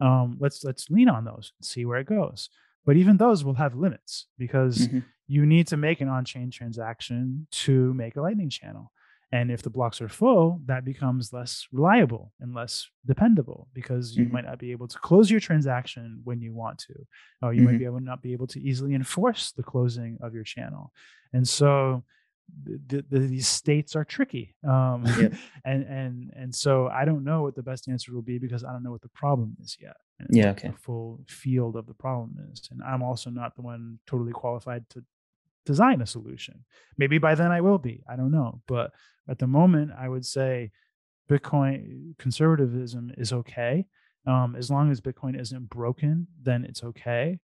um, let's let's lean on those and see where it goes but even those will have limits because Mhm. you need to make an on-chain transaction to make a lightning channel and if the blocks are full that becomes less reliable and less dependable because you Mhm. might not be able to close your transaction when you want to or you might Mhm. be able not be able to easily enforce the closing of your channel and so the, the, these states are tricky um, Yep. and and and so i don't know what the best answer will be because i don't know what the problem is yet and Yeah, okay. the full field of the problem is and i'm also not the one totally qualified to design a solution maybe by then i will be i don't know but at the moment i would say bitcoin conservatism is okay um, as long as bitcoin isn't broken then it's okay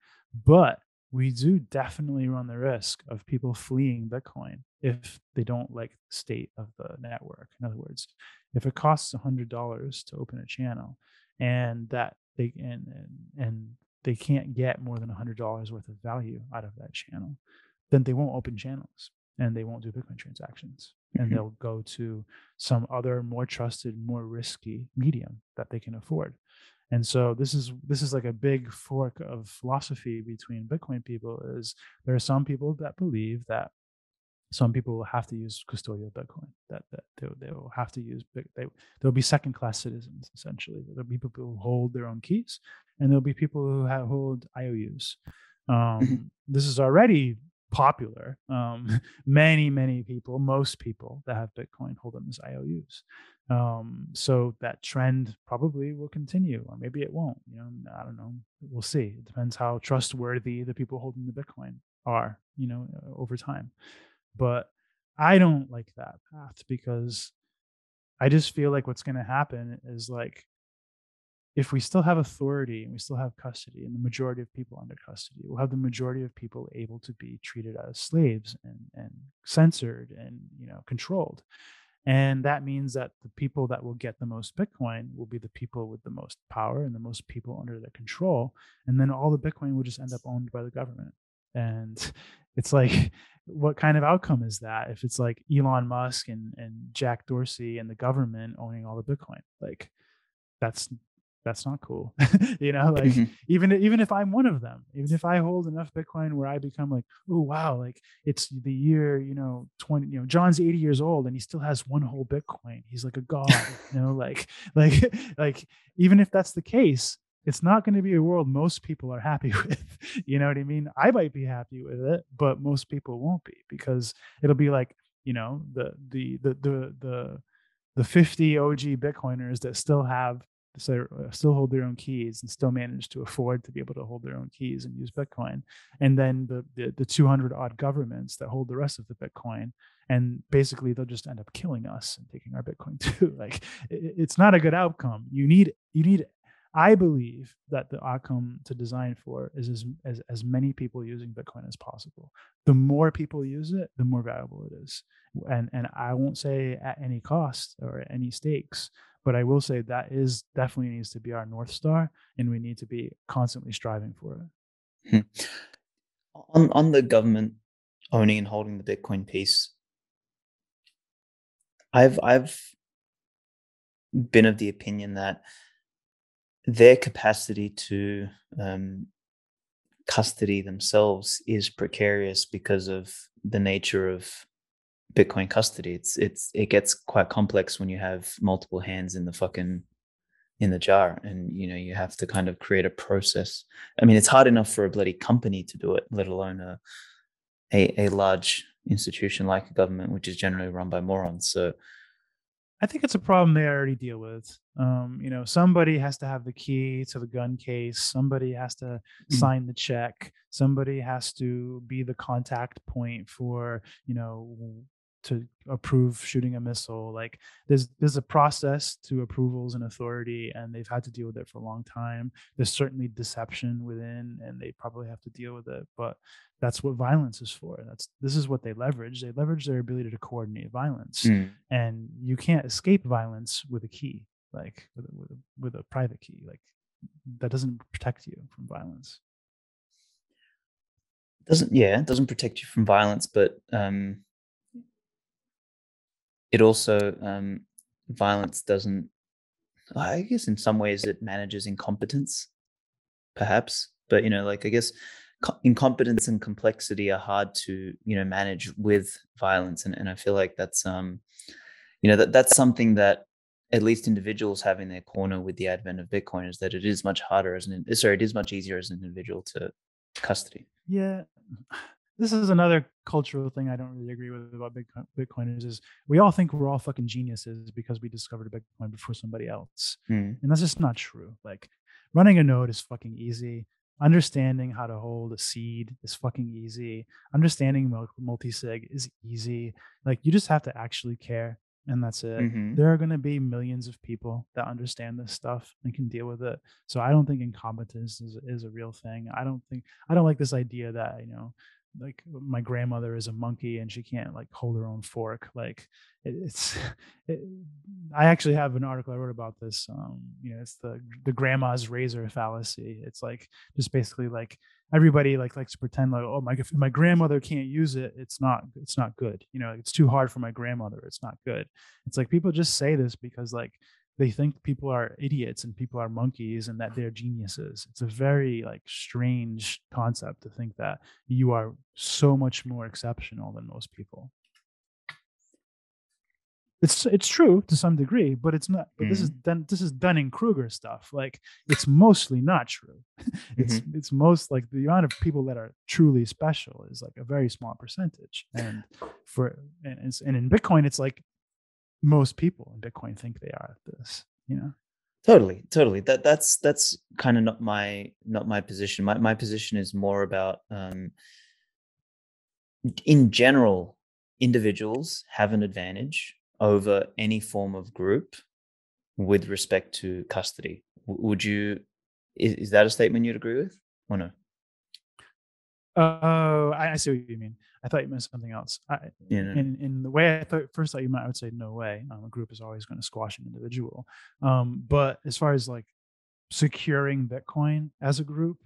but we do definitely run the risk of people fleeing bitcoin if they don't like the state of the network. In other words if it costs $100 to open a channel and that they and and, and they can't get more than $100 worth of value out of that channel then they won't open channels and they won't do bitcoin transactions. And Mhm. they'll go to some other more trusted more risky medium that they can afford. And so this is this is like a big fork of philosophy between bitcoin people is there are some people that believe that some people will have to use custodial bitcoin that, that they, they will have to use they, there'll be second class citizens essentially. There'll be people who hold their own keys and there'll be people who have, hold ious um, this is already popular. Um, many many people most people that have bitcoin hold them as ious um, so that trend probably will continue or maybe it won't you know i don't know. We'll see. It depends how trustworthy the people holding the bitcoin are you know uh, over time but i don't like that path because i just feel like what's going to happen is like if we still have authority and we still have custody and the majority of people under custody we'll have the majority of people able to be treated as slaves and, and censored and you know controlled. And that means that the people that will get the most bitcoin will be the people with the most power and the most people under their control and then all the bitcoin will just end up owned by the government and it's like what kind of outcome is that if it's like elon musk and, and jack dorsey and the government owning all the bitcoin like that's that's not cool you know like Mhm. even even if i'm one of them even if i hold enough bitcoin where i become like oh wow like it's the year you know 20 you know john's 80 years old and he still has one whole bitcoin he's like a god you know like like like even if that's the case it's not going to be a world most people are happy with you know what i mean? I might be happy with it but most people won't be because it'll be like you know the the the the the, the 50 og bitcoiners that still have uh, still hold their own keys and still manage to afford to be able to hold their own keys and use bitcoin. And then the, the the 200 odd governments that hold the rest of the bitcoin and basically they'll just end up killing us and taking our bitcoin too. Like it, it's not a good outcome. You need you need i believe that the outcome to design for is as, as as many people using bitcoin as possible. The more people use it the more valuable it is. And and i won't say at any cost or at any stakes but I will say that is definitely needs to be our north star, and we need to be constantly striving for it. Hmm. on on the government owning and holding the Bitcoin piece, I've I've been of the opinion that their capacity to um, custody themselves is precarious because of the nature of Bitcoin custody. It's it's it gets quite complex when you have multiple hands in the fucking in the jar and you know you have to kind of create a process. I mean it's hard enough for a bloody company to do it, let alone a a, a large institution like a government, which is generally run by morons. So I think it's a problem they already deal with. Um, you know, somebody has to have the key to the gun case. Somebody has to Mm. sign the check. Somebody has to be the contact point for, you know, to approve shooting a missile like there's there's a process to approvals and authority and they've had to deal with it for a long time. There's certainly deception within and they probably have to deal with it but that's what violence is for. That's this is what they leverage. They leverage their ability to coordinate violence Mm. and you can't escape violence with a key like with, a- with, a, with a private key like that doesn't protect you from violence. Doesn't yeah doesn't protect you from violence but um it also um violence doesn't i guess in some ways it manages incompetence perhaps but you know like i guess co- incompetence and complexity are hard to you know manage with violence and, and i feel like that's um you know that that's something that at least individuals have in their corner with the advent of bitcoin is that it is much harder as an sorry it is much easier as an individual to custody. Yeah, this is another cultural thing I don't really agree with about Bitcoin, Bitcoiners is we all think we're all fucking geniuses because we discovered Bitcoin before somebody else, Mm. and that's just not true. Like running a node is fucking easy. Understanding how to hold a seed is fucking easy. Understanding multi sig is easy. Like you just have to actually care, and that's it Mhm. there are going to be millions of people that understand this stuff and can deal with it. So I don't think incompetence is, is a real thing. I don't think I don't like this idea that you know, like my grandmother is a monkey and she can't like hold her own fork. Like it, it's, it, I actually have an article I wrote about this. Um, you know, it's the the grandma's razor fallacy. It's like just basically like everybody like likes to pretend like oh my my grandmother can't use it it's not it's not good you know it's too hard for my grandmother it's not good it's like people just say this because like they think people are idiots and people are monkeys and that they're geniuses. It's a very like strange concept to think that you are so much more exceptional than most people. It's it's true to some degree but it's not but this is mm. done this is dunning kruger stuff. Like it's mostly not true. It's mm-hmm. it's most like the amount of people that are truly special is like a very small percentage. And for and, and in bitcoin it's like most people in bitcoin think they are at this you know? Totally totally. That that's that's kind of not my not my position. My, my position is more about um in general individuals have an advantage over any form of group with respect to custody. Would you is, is that a statement you'd agree with or no? Oh I, I see what you mean i thought you meant something else I, know in in the way I thought first thought you meant, I would say no way. Um, a group is always going to squash an individual. Um, but as far as like securing Bitcoin as a group,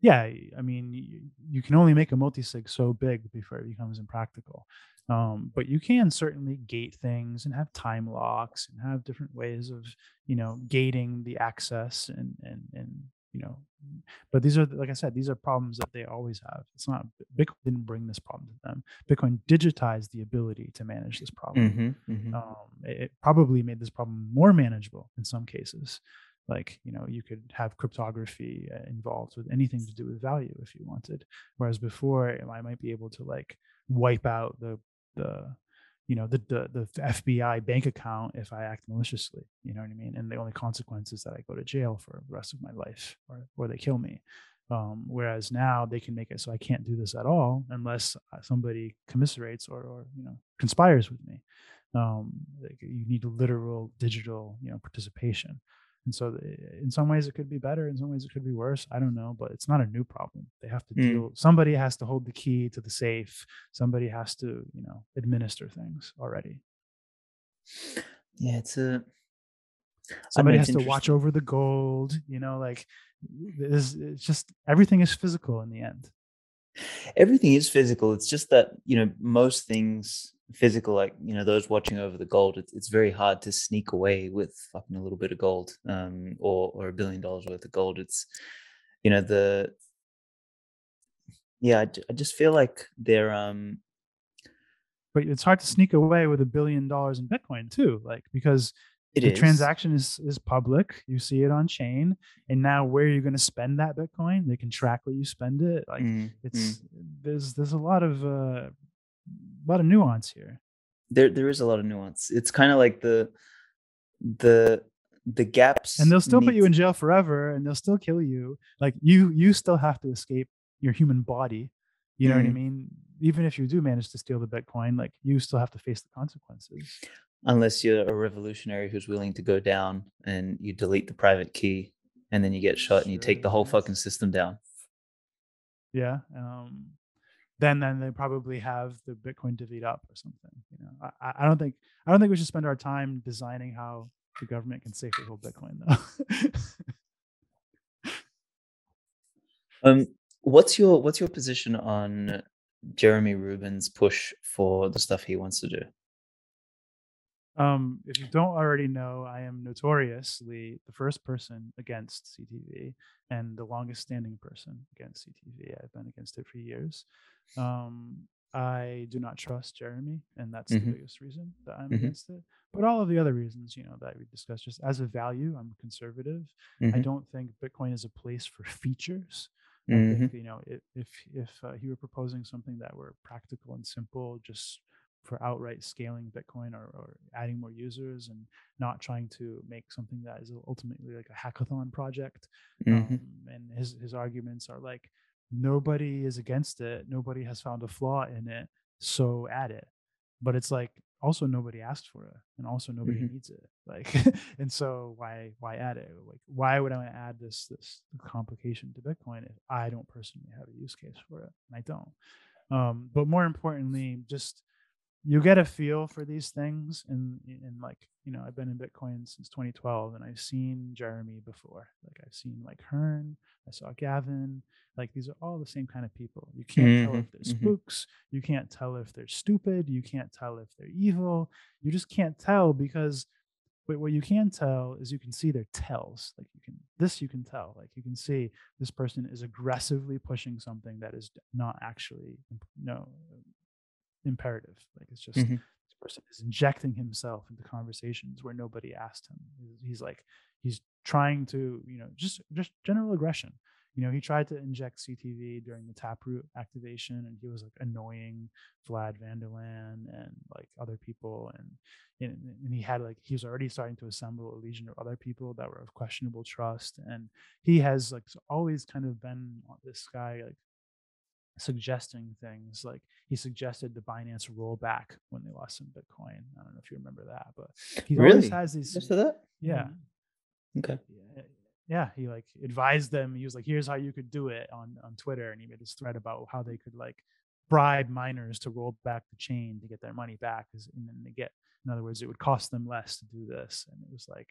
yeah, I mean you, you can only make a multi-sig so big before it becomes impractical. Um, but you can certainly gate things and have time locks and have different ways of you know gating the access and and and you know but these are like i said these are problems that they always have. It's not bitcoin didn't bring this problem to them. Bitcoin digitized the ability to manage this problem. Mhm, mhm. um, it, it probably made this problem more manageable in some cases. Like you know you could have cryptography uh, involved with anything to do with value if you wanted. Whereas before i might be able to like wipe out the the you know the, the the fbi bank account if i act maliciously you know what i mean? And the only consequence is that i go to jail for the rest of my life or, or they kill me. Um, whereas now they can make it so i can't do this at all unless uh, somebody commiserates or, or you know conspires with me. Um, like you need literal digital you know participation and so in some ways it could be better in some ways it could be worse i don't know but it's not a new problem. They have to Mm. deal somebody has to hold the key to the safe somebody has to you know administer things already. Yeah it's a I don't know, somebody has to watch over the gold you know like this it's just everything is physical in the end. Everything is physical it's just that you know most things physical like you know those watching over the gold it's, it's very hard to sneak away with fucking a little bit of gold um or or a billion dollars worth of gold. It's you know the yeah i, I just feel like they're um but it's hard to sneak away with a billion dollars in bitcoin too like because it the is. transaction is is public you see it on chain and now where are you're going to spend that bitcoin? They can track where you spend it like Mm, mm. it's there's there's a lot of uh a lot of nuance here. There there is a lot of nuance. It's kind of like the the the gaps and they'll still put you in jail forever and they'll still kill you. Like you you still have to escape your human body you know what i Mhm. mean? Even if you do manage to steal the bitcoin like you still have to face the consequences. Unless you're a revolutionary who's willing to go down and you delete the private key and then you get shot and you take the whole Sure, fucking system down. Yeah um then then they probably have the bitcoin divvied up or something you know I- I, don't think i don't think we should spend our time designing how the government can safely hold bitcoin though um what's your what's your position on jeremy rubin's push for the stuff he wants to do Um, if you don't already know, I am notoriously the first person against CTV and the longest standing person against CTV. I've been against it for years. Um, I do not trust Jeremy, and that's Mhm. the biggest reason that I'm Mhm. against it. But all of the other reasons, you know, that we discussed, just as a value, I'm conservative. I Mhm, don't think Bitcoin is a place for features. I think you know if if if uh, he were proposing something that were practical and simple, just for outright scaling Bitcoin or, or adding more users and not trying to make something that is ultimately like a hackathon project. mhm, Um, and his his arguments are like nobody is against it, nobody has found a flaw in it, so add it. But it's like also nobody asked for it, and also nobody Mhm. needs it. Like, and so why why add it? Like, why would I want to add this this complication to Bitcoin if I don't personally have a use case for it? And I don't. Um, but more importantly, just you get a feel for these things and and like you know i've been in bitcoin since 2012 and i've seen jeremy before. Like i've seen like hearn i saw gavin. Like these are all the same kind of people. You can't tell Mhm, if they're mhm. spooks. You can't tell if they're stupid. You can't tell if they're evil. You just can't tell because but what you can tell is you can see their tells. Like you can this you can tell. Like you can see this person is aggressively pushing something that is not actually no imperative. Like it's just Mhm. this person is injecting himself into conversations where nobody asked him. He's- he's like he's trying to you know just just general aggression. You know he tried to inject ctv during the taproot activation and he was like annoying vlad vanderland and like other people and and, and he had like he was already starting to assemble a legion of other people that were of questionable trust and he has like always kind of been this guy like suggesting things like he suggested the Binance rollback when they lost some Bitcoin. I don't know if you remember that, but he Really? always has these. Just that? Yeah, mm-hmm. Okay. yeah, yeah. He like advised them. He was like, "Here's how you could do it" on on Twitter, and he made this thread about how they could like bribe miners to roll back the chain to get their money back, and then they get. In other words, it would cost them less to do this, and it was like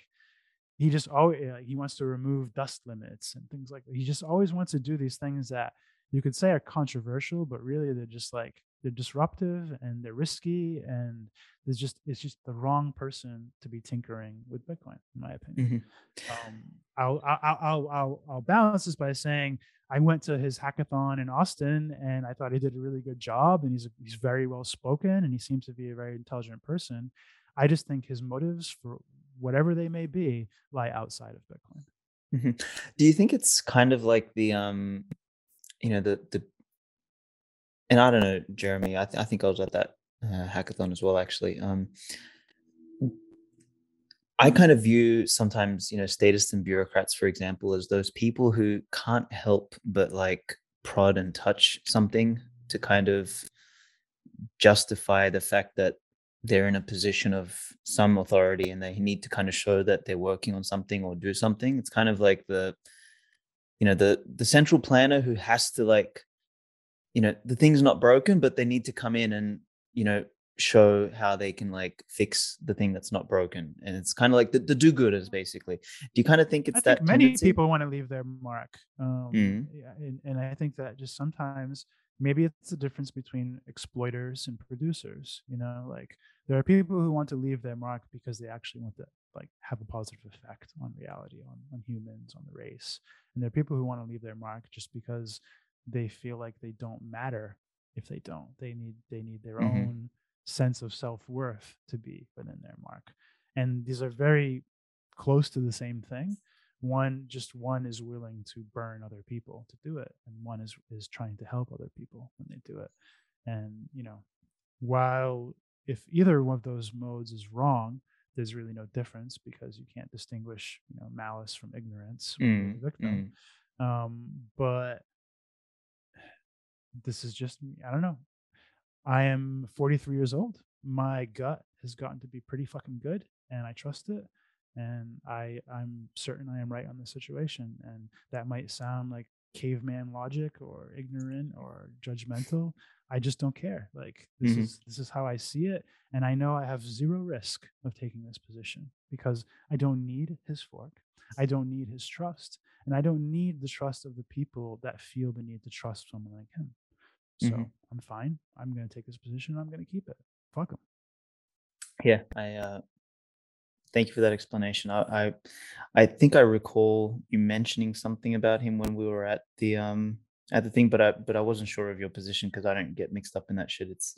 he just always he wants to remove dust limits and things like that. He just always wants to do these things that you could say are controversial, but really they're just like they're disruptive and they're risky and there's just it's just the wrong person to be tinkering with Bitcoin, in my opinion. Mhm. Um, I'll, I'll I'll I'll I'll balance this by saying I went to his hackathon in Austin and I thought he did a really good job and he's he's very well spoken and he seems to be a very intelligent person. I just think his motives for whatever they may be lie outside of Bitcoin. Mhm. Do you think it's kind of like the um, you know, the the and I don't know, Jeremy. I th- I think I was at that uh, hackathon as well, actually. Um, I kind of view sometimes, you know, statists and bureaucrats, for example, as those people who can't help but like prod and touch something to kind of justify the fact that they're in a position of some authority and they need to kind of show that they're working on something or do something. It's kind of like the, you know, the the central planner who has to like, you know, the thing's not broken, but they need to come in and, you know, show how they can like fix the thing that's not broken. And it's kind of like the, the do-gooders basically. Do you kind of think it's I that think many tendency? people want to leave their mark. Um, Mhm. yeah, and, and I think that just sometimes maybe it's the difference between exploiters and producers. You know, like there are people who want to leave their mark because they actually want to like have a positive effect on reality, on, on humans, on the race. And there are people who want to leave their mark just because they feel like they don't matter if they don't. They need they need their Mhm. own sense of self-worth to be within their mark. And these are very close to the same thing one just one is willing to burn other people to do it and one is is trying to help other people when they do it and you know while if either one of those modes is wrong there's really no difference because you can't distinguish you know malice from ignorance Mm, victim um but this is just i don't know I am 43 years old. My gut has gotten to be pretty fucking good, and I trust it. And I I'm certain I am right on the situation. And that might sound like caveman logic or ignorant or judgmental. I just don't care. Like this Mhm. is this is how I see it, and I know I have zero risk of taking this position because I don't need his fork. I don't need his trust, and I don't need the trust of the people that feel the need to trust someone like him. So Mhm. I'm fine. I'm going to take this position. I'm going to keep it. Fuck him. Yeah, I uh, thank you for that explanation. I, I I think I recall you mentioning something about him when we were at the um at the thing, but I but I wasn't sure of your position because I don't get mixed up in that shit. It's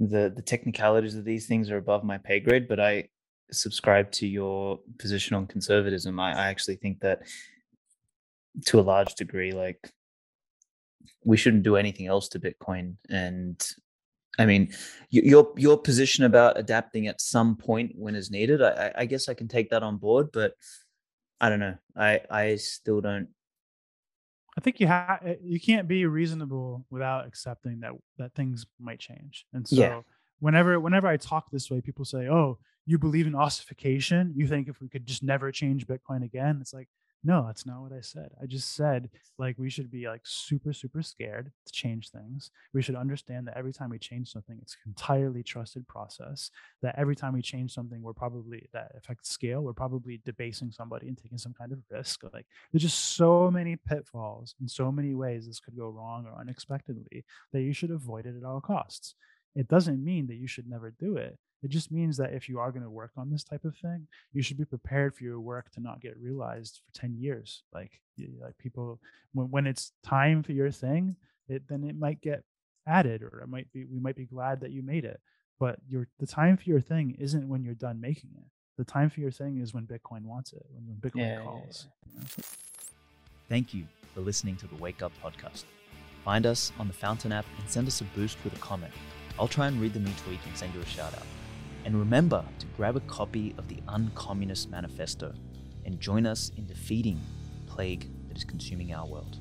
the the technicalities of these things are above my pay grade, but I subscribe to your position on conservatism. I, I actually think that to a large degree, like we shouldn't do anything else to Bitcoin. And I mean, your your position about adapting at some point when is needed, I, I- guess I can take that on board, but I don't know. I I still don't. I think you have eh, you can't be reasonable without accepting that that things might change. And so Yeah. whenever whenever I talk this way, people say, "Oh, you believe in ossification? You think if we could just never change Bitcoin again?" It's like, no, that's not what I said. I just said like we should be like super super scared to change things. We should understand that every time we change something, it's an entirely trusted process. That every time we change something, we're probably that affects scale. We're probably debasing somebody and taking some kind of risk. Like there's just so many pitfalls in so many ways this could go wrong or unexpectedly that you should avoid it at all costs. It doesn't mean that you should never do it. It just means that if you are going to work on this type of thing, you should be prepared for your work to not get realized for 10 years. Like, like people, when, when it's time for your thing, it, then it might get added or it might be, we might be glad that you made it. But your, the time for your thing isn't when you're done making it. The time for your thing is when Bitcoin wants it, when, when Bitcoin Yeah, yeah, calls. you know? Thank you for listening to the Wake Up Podcast. Find us on the Fountain app and send us a boost with a comment. I'll try and read them each week and send you a shout out. And remember to grab a copy of the Uncommunist Manifesto and join us in defeating the plague that is consuming our world.